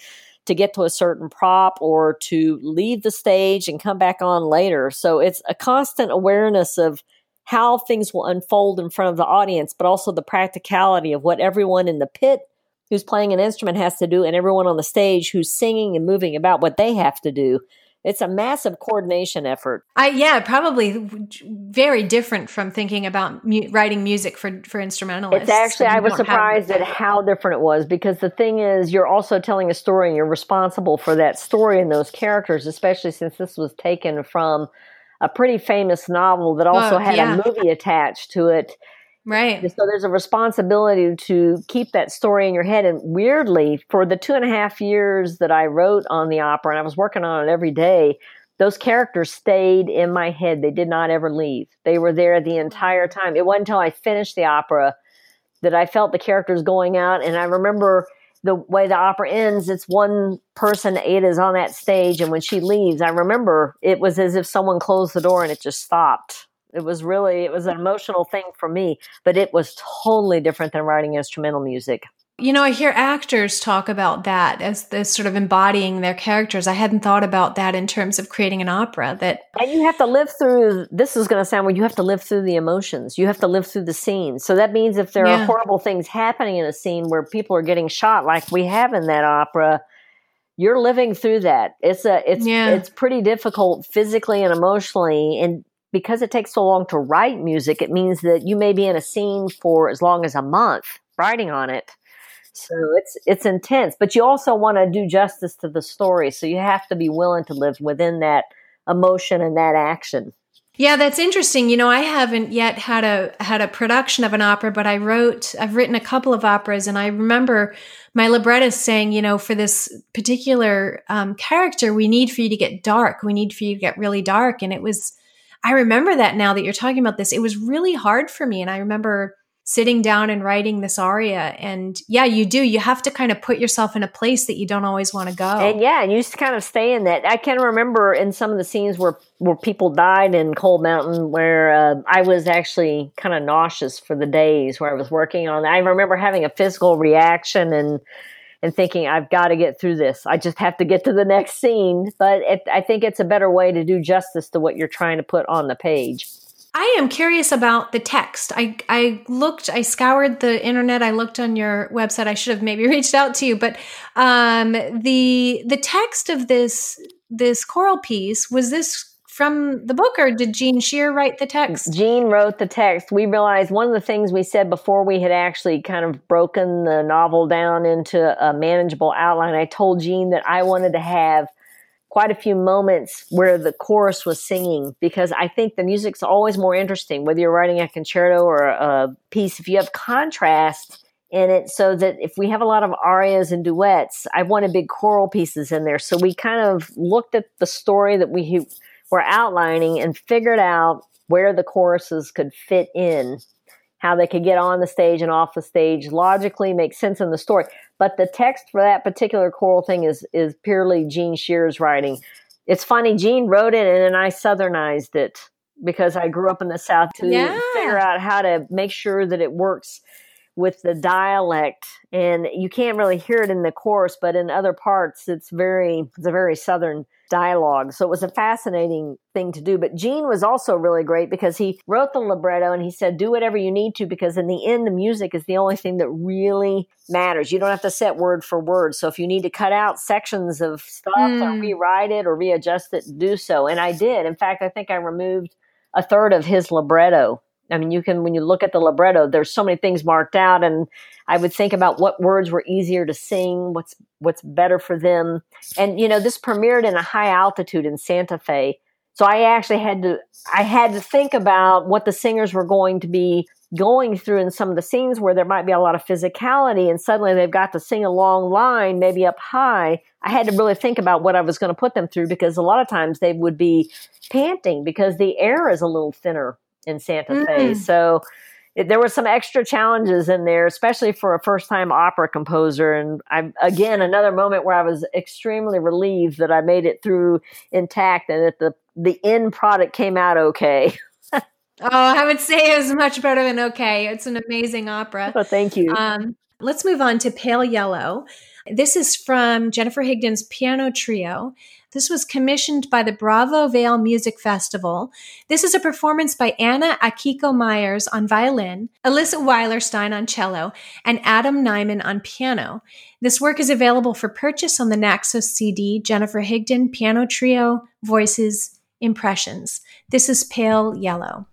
Speaker 2: to get to a certain prop or to leave the stage and come back on later. So it's a constant awareness of how things will unfold in front of the audience, but also the practicality of what everyone in the pit who's playing an instrument has to do and everyone on the stage who's singing and moving about what they have to do it's a massive coordination effort.
Speaker 1: I yeah, probably very different from thinking about mu- writing music for for instrumentalists.
Speaker 2: It's actually I was surprised have- at how different it was because the thing is you're also telling a story and you're responsible for that story and those characters, especially since this was taken from a pretty famous novel that also had yeah. a movie attached to it.
Speaker 1: Right.
Speaker 2: So there's a responsibility to keep that story in your head. And weirdly, for the two and a half years that I wrote on the opera, and I was working on it every day, those characters stayed in my head. They did not ever leave. They were there the entire time. It wasn't until I finished the opera that I felt the characters going out. And I remember the way the opera ends, it's one person, Ada, is on that stage. And when she leaves, I remember it was as if someone closed the door and it just stopped it was really it was an emotional thing for me, but it was totally different than writing instrumental music.
Speaker 1: You know, I hear actors talk about that as this sort of embodying their characters. I hadn't thought about that in terms of creating an opera that
Speaker 2: And you have to live through this is going to sound where you have to live through the emotions. You have to live through the scene. So that means if there yeah. are horrible things happening in a scene where people are getting shot like we have in that opera, you're living through that. It's a it's yeah. it's pretty difficult physically and emotionally and because it takes so long to write music, it means that you may be in a scene for as long as a month writing on it. So it's it's intense, but you also want to do justice to the story. So you have to be willing to live within that emotion and that action.
Speaker 1: Yeah, that's interesting. You know, I haven't yet had a had a production of an opera, but I wrote I've written a couple of operas and I remember my librettist saying, you know, for this particular um, character, we need for you to get dark. We need for you to get really dark. And it was I remember that now that you're talking about this. It was really hard for me. And I remember sitting down and writing this aria. And yeah, you do. You have to kind of put yourself in a place that you don't always want to go.
Speaker 2: And yeah, and you just kind of stay in that. I can remember in some of the scenes where where people died in Cold Mountain, where uh, I was actually kind of nauseous for the days where I was working on. I remember having a physical reaction and and thinking I've got to get through this. I just have to get to the next scene. But it, I think it's a better way to do justice to what you're trying to put on the page.
Speaker 1: I am curious about the text. I I looked, I scoured the internet. I looked on your website. I should have maybe *laughs* reached out to you, but um, the the text of this this choral piece was this from the book, or did Gene Scheer write the text?
Speaker 2: Gene wrote the text. We realized one of the things we said before we had actually kind of broken the novel down into a manageable outline. I told Jean that I wanted to have quite a few moments where the chorus was singing because I think the music's always more interesting, whether you're writing a concerto or a piece. If you have contrast in it, so that if we have a lot of arias and duets, I wanted big choral pieces in there. So we kind of looked at the story that we were outlining and figured out where the choruses could fit in, how they could get on the stage and off the stage, logically make sense in the story. But the text for that particular choral thing is is purely Gene Scheer's writing. It's funny, Gene wrote it and then I southernized it because I grew up in the South to yeah. figure out how to make sure that it works with the dialect and you can't really hear it in the chorus but in other parts it's very it's a very southern dialogue. So it was a fascinating thing to do. But gene was also really great because he wrote the libretto and he said do whatever you need to because in the end the music is the only thing that really matters. You don't have to set word for word. So if you need to cut out sections of stuff mm. or hmm. rewrite it or readjust it do so. And i did. In fact i think i removed a third of his libretto I mean, you can, when you look at the libretto, there's so many things marked out and I would think about what words were easier to sing, what's, what's better for them. And, you know, this premiered in a high altitude in Santa Fe. So I actually had to, I had to think about what the singers were going to be going through in some of the scenes where there might be a lot of physicality and suddenly they've got to sing a long line, maybe up high. I had to really think about what I was going to put them through because a lot of times they would be panting because the air is a little thinner in Santa mm. Fe. So it, there were some extra challenges in there, especially for a first time opera composer. And I'm again, another moment where I was extremely relieved that I made it through intact and that the, the end product came out okay. *laughs*
Speaker 1: oh, I would say it was much better than okay. It's an amazing opera.
Speaker 2: Oh, thank you. Um,
Speaker 1: let's move on to Pale Yellow. This is from Jennifer Higdon's Piano Trio. This was commissioned by the Bravo Vail Music Festival. This is a performance by Anna Akiko Meyers on violin, Alisa Weilerstein on cello, and Adam Neiman on piano. This work is available for purchase on the Naxos CD, Jennifer Higdon Piano Trio, Voices, Impressions. This is Pale Yellow.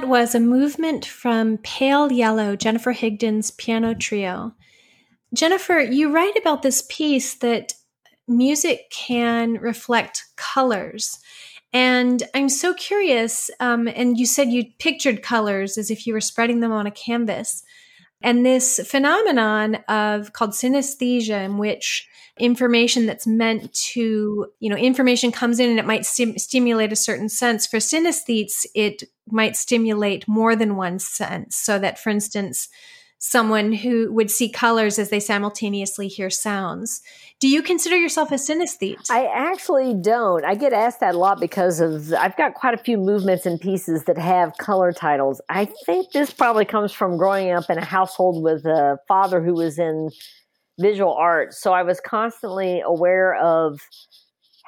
Speaker 1: That was a movement from Pale Yellow, Jennifer Higdon's piano trio. Jennifer, you write about this piece that music can reflect colors. And I'm so curious. Um, and you said you pictured colors as if you were spreading them on a canvas. And this phenomenon of called synesthesia, in which information that's meant to, you know, information comes in and it might stim- stimulate a certain sense. For synesthetes, it might stimulate more than one sense. So that, for instance, someone who would see colors as they simultaneously hear sounds. Do you consider yourself a synesthete?
Speaker 2: I actually don't. I get asked that a lot because of I've got quite a few movements and pieces that have color titles. I think this probably comes from growing up in a household with a father who was in visual art. So I was constantly aware of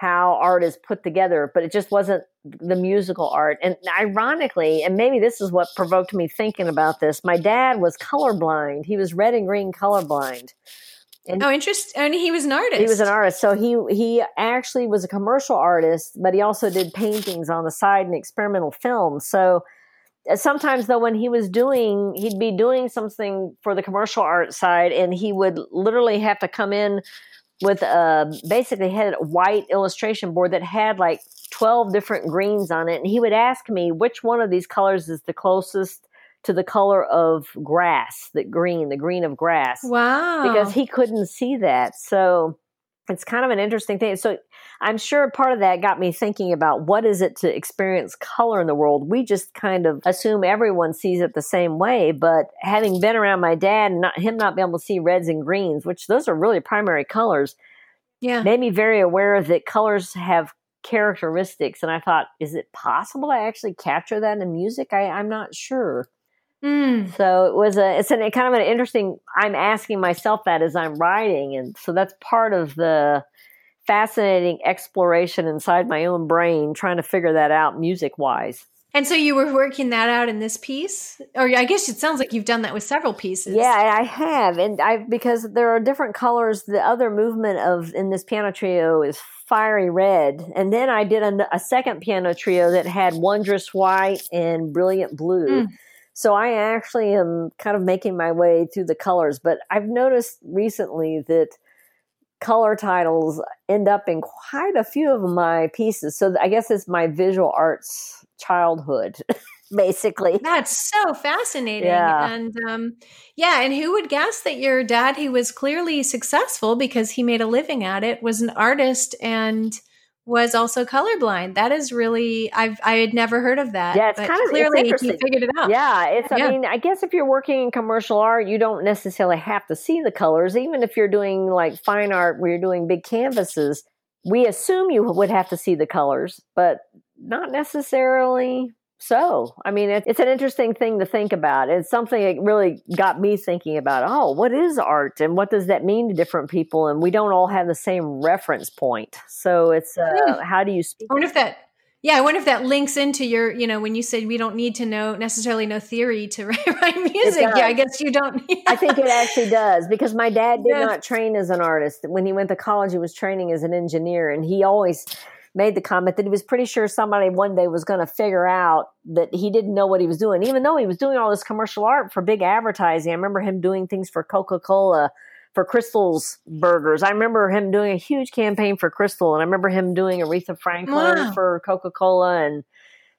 Speaker 2: how art is put together, but it just wasn't the musical art. And ironically, and maybe this is what provoked me thinking about this, my dad was colorblind. He was red and green colorblind.
Speaker 1: And oh, interesting! And he was an artist.
Speaker 2: He was an artist. So he he actually was a commercial artist, but he also did paintings on the side and experimental films. So uh, sometimes though when he was doing he'd be doing something for the commercial art side and he would literally have to come in with a basically had a white illustration board that had like 12 different greens on it and he would ask me which one of these colors is the closest to the color of grass the green the green of grass
Speaker 1: wow.
Speaker 2: because he couldn't see that. So it's kind of an interesting thing so i'm sure part of that got me thinking about what is it to experience color in the world we just kind of assume everyone sees it the same way but having been around my dad and not him not being able to see reds and greens which those are really primary colors
Speaker 1: yeah
Speaker 2: made me very aware that colors have characteristics. And I thought, is it possible to actually capture that in music? I, I'm not sure.
Speaker 1: Mm.
Speaker 2: So it was a, it's an, kind of an interesting, I'm asking myself that as I'm writing. And so that's part of the fascinating exploration inside my own brain, trying to figure that out music wise.
Speaker 1: And so you were working that out in this piece, or I guess it sounds like you've done that with several pieces.
Speaker 2: Yeah, I have, and I because there are different colors. The other movement of in this piano trio is fiery red, and then I did a, a second piano trio that had wondrous white and brilliant blue. Mm. So I actually am kind of making my way through the colors, but I've noticed recently that color titles end up in quite a few of my pieces. So I guess it's my visual arts childhood *laughs* basically
Speaker 1: that's so fascinating yeah. and um, yeah and who would guess that your dad he was clearly successful because he made a living at it was an artist and was also colorblind. That is really i've i had never heard of that
Speaker 2: yeah it's kind of
Speaker 1: clearly he figured it out.
Speaker 2: Yeah it's i yeah. mean i guess if you're working in commercial art you don't necessarily have to see the colors. Even if you're doing like fine art where you're doing big canvases we assume you would have to see the colors but not necessarily so. I mean, it, it's an interesting thing to think about. It's something that really got me thinking about, oh, what is art and what does that mean to different people? And we don't all have the same reference point. So it's, uh, hmm. how do you speak?
Speaker 1: I wonder if that, yeah, I wonder if that links into your, you know, when you said we don't need to know necessarily know theory to *laughs* write, music. Yeah, I guess you don't. *laughs*
Speaker 2: Yeah. I think it actually does because my dad did not train as an artist. When he went to college, he was training as an engineer, and he always made the comment that he was pretty sure somebody one day was going to figure out that he didn't know what he was doing, even though he was doing all this commercial art for big advertising. I remember him doing things for Coca Cola, for Krystal's burgers. I remember him doing a huge campaign for Crystal, and I remember him doing Aretha Franklin wow. for Coca Cola and.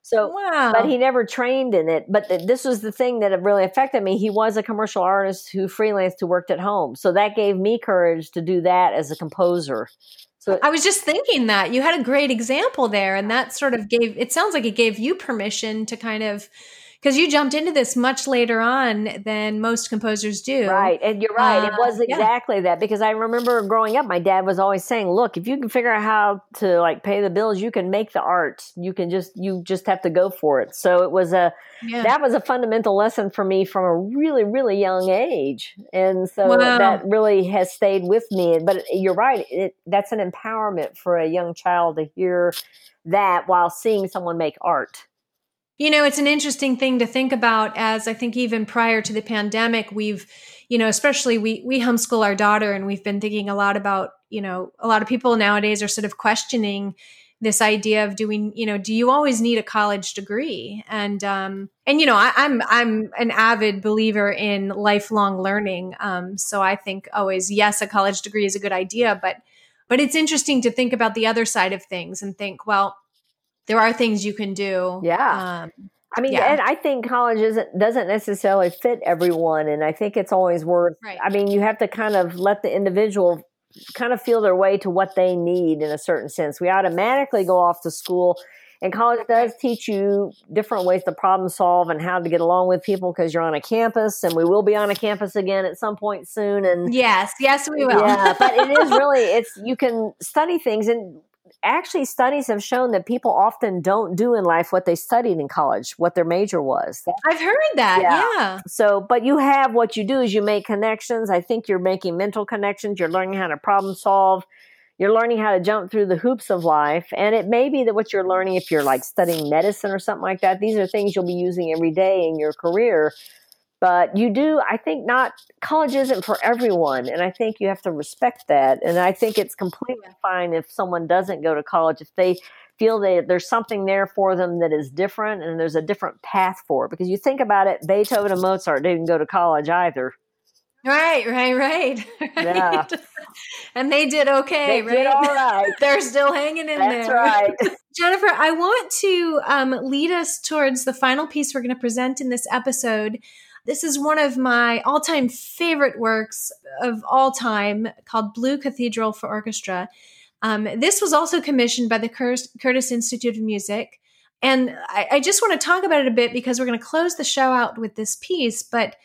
Speaker 2: So, wow. but he never trained in it. But th- this was the thing that really affected me. He was a commercial artist who freelanced, who worked at home. So that gave me courage to do that as a composer.
Speaker 1: So I was just thinking that you had a great example there, and that sort of gave it sounds like it gave you permission to kind of because you jumped into this much later on than most composers do.
Speaker 2: Right. And you're right. Uh, it was exactly yeah. that because I remember growing up, my dad was always saying, look, if you can figure out how to like pay the bills, you can make the art. You can just, you just have to go for it. So it was a, yeah. that was a fundamental lesson for me from a really, really young age. And so wow. that really has stayed with me. But you're right. It, that's an empowerment for a young child to hear that while seeing someone make art.
Speaker 1: You know, it's an interesting thing to think about as I think even prior to the pandemic, we've, you know, especially we we homeschool our daughter and we've been thinking a lot about, you know, a lot of people nowadays are sort of questioning this idea of doing, you know, do you always need a college degree? And um, and you know, I, am I'm, I'm an avid believer in lifelong learning. Um, so I think always yes, a college degree is a good idea, but but it's interesting to think about the other side of things and think, well, there are things you can do.
Speaker 2: Yeah. Um, I mean, yeah. and I think college isn't, doesn't necessarily fit everyone. And I think it's always worth, right. I mean, you have to kind of let the individual kind of feel their way to what they need in a certain sense. We automatically go off to school and college does teach you different ways to problem solve and how to get along with people because you're on a campus and we will be on a campus again at some point soon and
Speaker 1: yes yes we will
Speaker 2: yeah but it is *laughs* really it's you can study things and actually studies have shown that people often don't do in life what they studied in college, what their major was.
Speaker 1: I've heard that. Yeah. yeah.
Speaker 2: So, but you have what you do is you make connections. I think you're making mental connections. You're learning how to problem solve. You're learning how to jump through the hoops of life. And it may be that what you're learning, if you're like studying medicine or something like that, these are things you'll be using every day in your career but you do i think not college isn't for everyone and i think you have to respect that and i think it's completely fine if someone doesn't go to college if they feel that there's something there for them that is different and there's a different path for it because you think about it beethoven and mozart didn't go to college either
Speaker 1: Right, right, right. *laughs*
Speaker 2: Yeah.
Speaker 1: and they did okay,
Speaker 2: they
Speaker 1: right?
Speaker 2: Did all right. *laughs*
Speaker 1: They're still hanging in there.
Speaker 2: That's
Speaker 1: there.
Speaker 2: right. *laughs*
Speaker 1: Jennifer, I want to um, lead us towards the final piece we're going to present in this episode, this is one of my all time favorite works of all time called Blue Cathedral for Orchestra. Um, this was also commissioned by the Curtis Institute of Music. And I, I just want to talk about it a bit because we're going to close the show out with this piece. But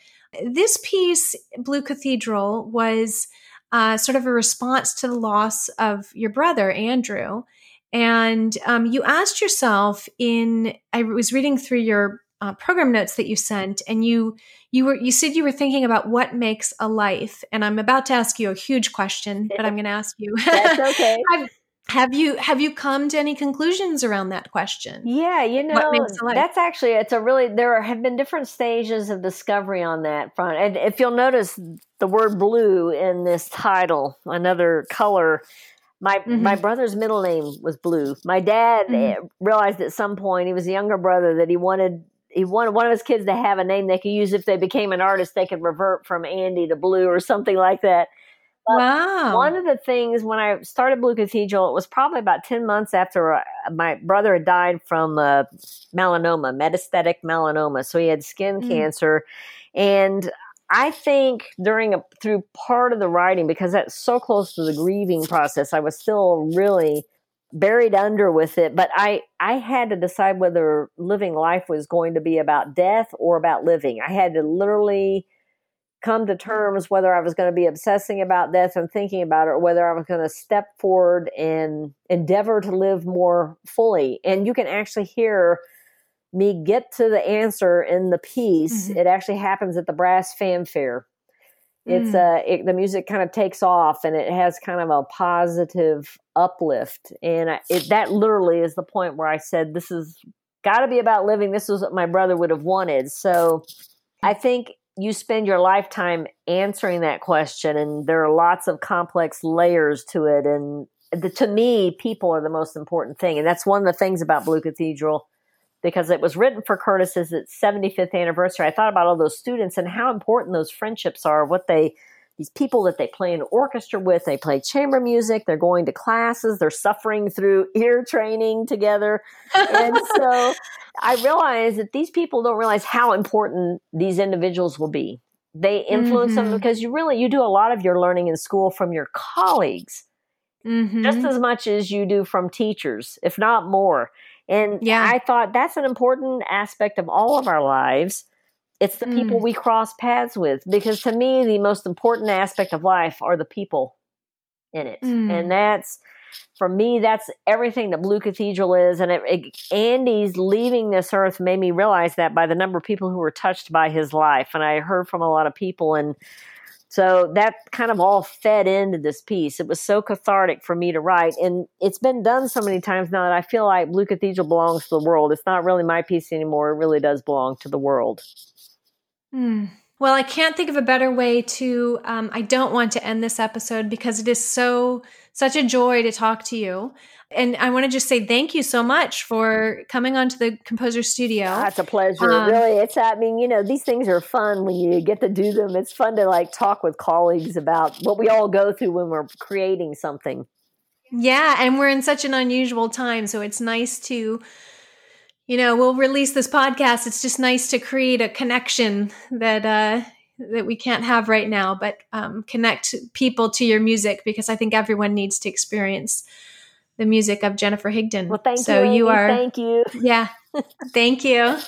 Speaker 1: this piece, Blue Cathedral, was uh, sort of a response to the loss of your brother, Andrew. And um, you asked yourself in, I was reading through your uh, program notes that you sent, and you you were you said you were thinking about what makes a life. And I'm about to ask you a huge question, but I'm going to ask you. *laughs*
Speaker 2: That's okay. *laughs*
Speaker 1: have, have you have you come to any conclusions around that question?
Speaker 2: Yeah, you know, that's actually it's a really there have been different stages of discovery on that front. And if you'll notice the word blue in this title, another color my mm-hmm. my brother's middle name was Blue. My dad mm-hmm. realized at some point he was a younger brother that he wanted he wanted one of his kids to have a name they could use if they became an artist. They could revert from Andy to Blue or something like that.
Speaker 1: But wow.
Speaker 2: One of the things when I started Blue Cathedral, it was probably about 10 months after uh, my brother had died from uh, melanoma, metastatic melanoma. So he had skin mm. cancer. And I think during a, through part of the writing, because that's so close to the grieving process, I was still really buried under with it but i i had to decide whether living life was going to be about death or about living. I had to literally come to terms whether i was going to be obsessing about death and thinking about it or whether i was going to step forward and endeavor to live more fully. And you can actually hear me get to the answer in the piece. Mm-hmm. it actually happens at the brass fanfare it's mm. uh it, the music kind of takes off and it has kind of a positive uplift. And I, it, that literally is the point where i said this is got to be about living. This is what my brother would have wanted. So i think you spend your lifetime answering that question and there are lots of complex layers to it. And the, to me people are the most important thing. And that's one of the things about blue cathedral because it was written for Curtis's 75th anniversary. I thought about all those students and how important those friendships are, what they these people that they play in orchestra with, they play chamber music, they're going to classes, they're suffering through *laughs* ear training together. and so *laughs* I realized that these people don't realize how important these individuals will be. They influence mm-hmm. them because you really you do a lot of your learning in school from your colleagues. Mm-hmm. Just as much as you do from teachers, if not more. And yeah. I thought that's an important aspect of all of our lives. It's the mm. people we cross paths with because to me, the most important aspect of life are the people in it. Mm. And that's, for me, that's everything that Blue Cathedral is. And it, it, Andy's leaving this earth made me realize that by the number of people who were touched by his life. And I heard from a lot of people and so that kind of all fed into this piece. It was so cathartic for me to write. And it's been done so many times now that I feel like Blue Cathedral belongs to the world. It's not really my piece anymore. It really does belong to the world.
Speaker 1: Mm, Well, I can't think of a better way to. Um, I don't want to end this episode because it is so such a joy to talk to you. And I want to just say thank you so much for coming onto the Composer Studio.
Speaker 2: That's a pleasure. Um, really, it's. I mean, you know, these things are fun when you get to do them. It's fun to like talk with colleagues about what we all go through when we're creating something.
Speaker 1: Yeah, and we're in such an unusual time, so it's nice to you know, we'll release this podcast. It's just nice to create a connection that uh, that we can't have right now, but um, connect people to your music because I think everyone needs to experience the music of Jennifer Higdon.
Speaker 2: Well, thank so you. So you are. Thank you.
Speaker 1: Yeah, thank you. *laughs*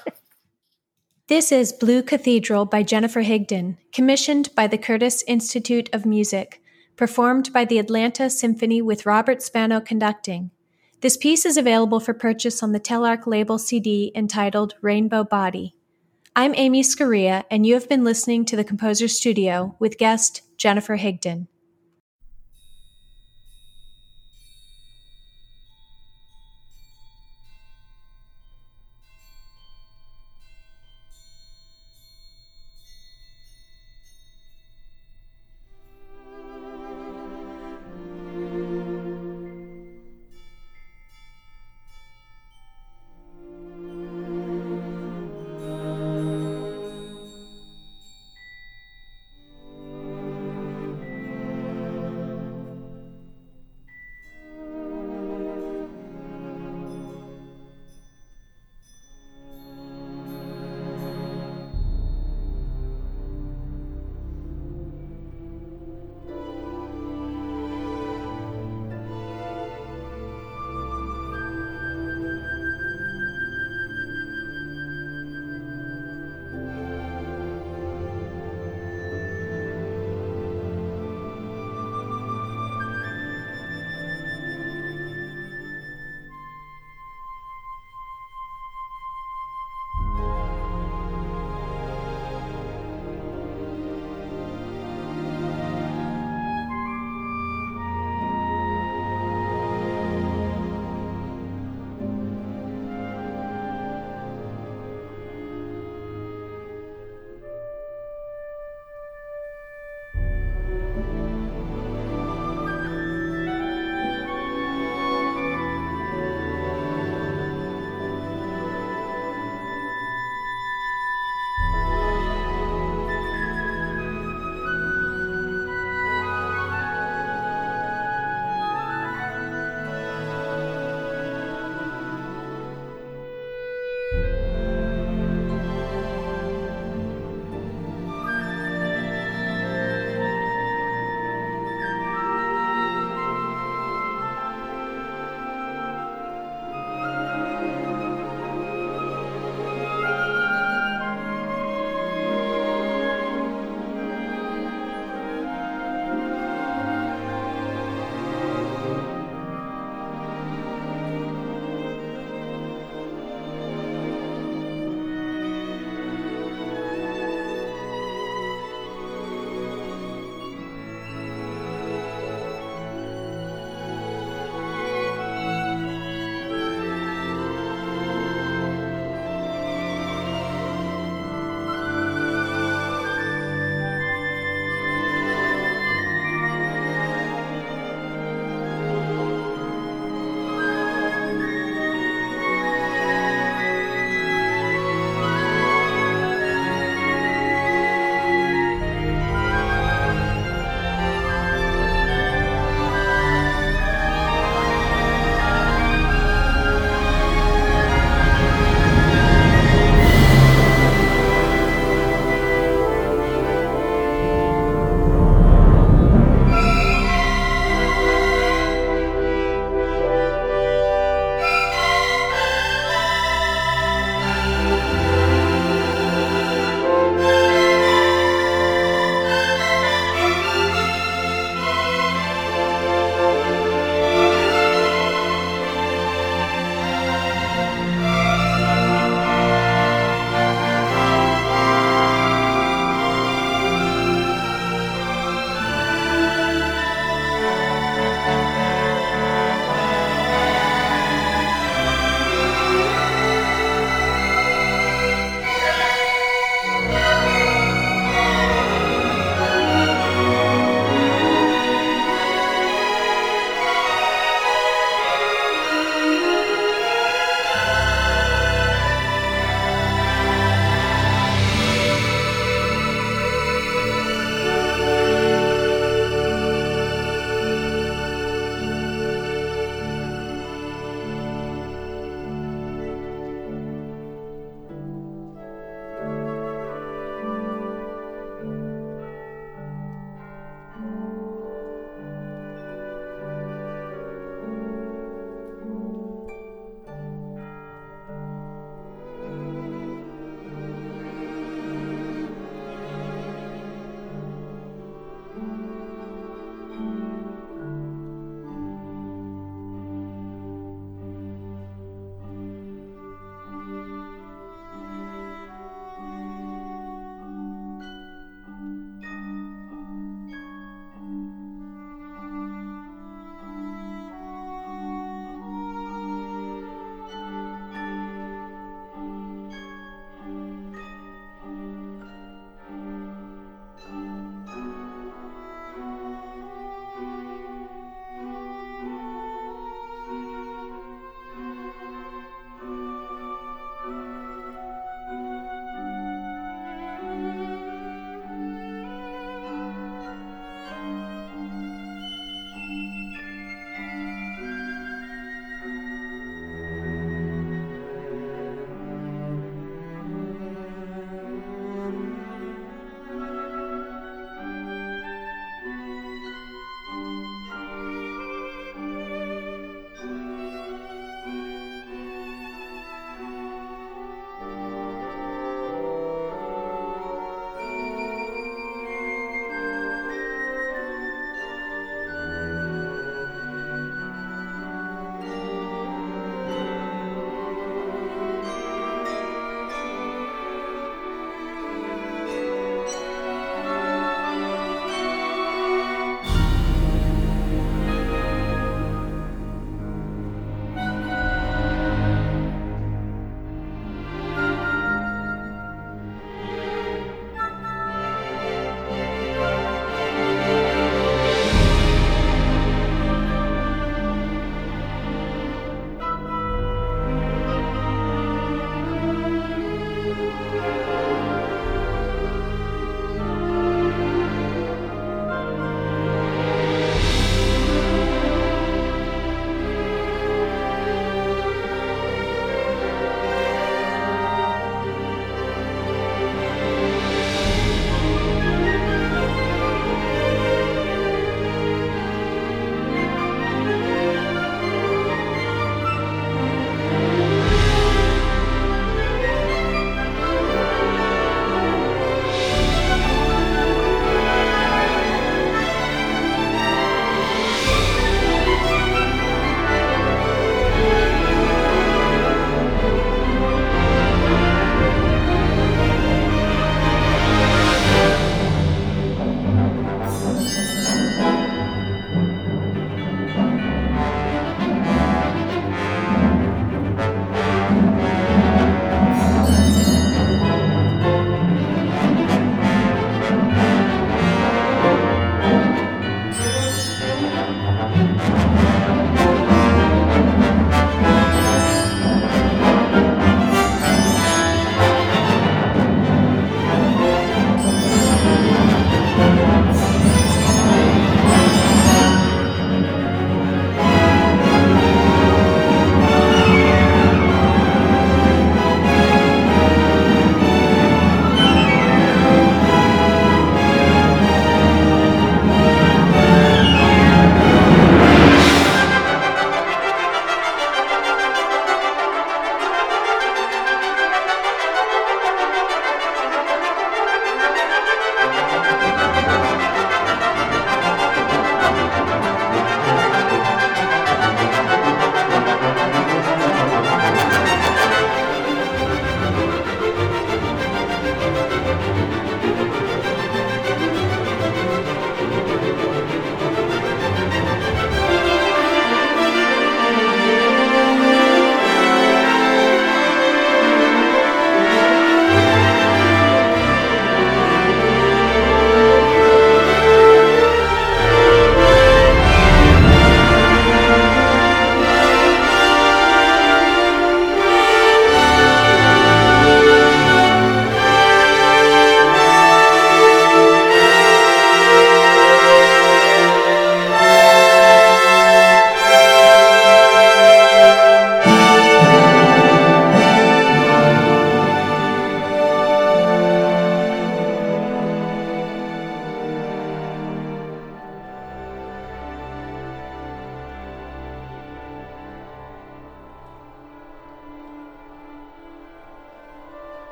Speaker 1: This is Blue Cathedral by Jennifer Higdon, commissioned by the Curtis Institute of Music, performed by the Atlanta Symphony with Robert Spano conducting. This piece is available for purchase on the Telarc label CD entitled Rainbow Body. I'm Amy Scurria, and you have been listening to the Composer Studio with guest Jennifer Higdon.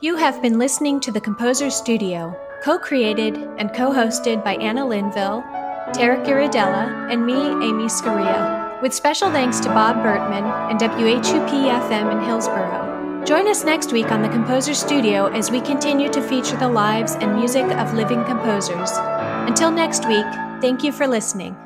Speaker 1: You have been listening to The Composer Studio, co created and co hosted by Anna Linville, Tarek Iridella, and me, Amy Scurria, with special thanks to Bob Bertman and WHUP FM in Hillsborough. Join us next week on The Composer Studio as we continue to feature the lives and music of living composers. Until next week, thank you for listening.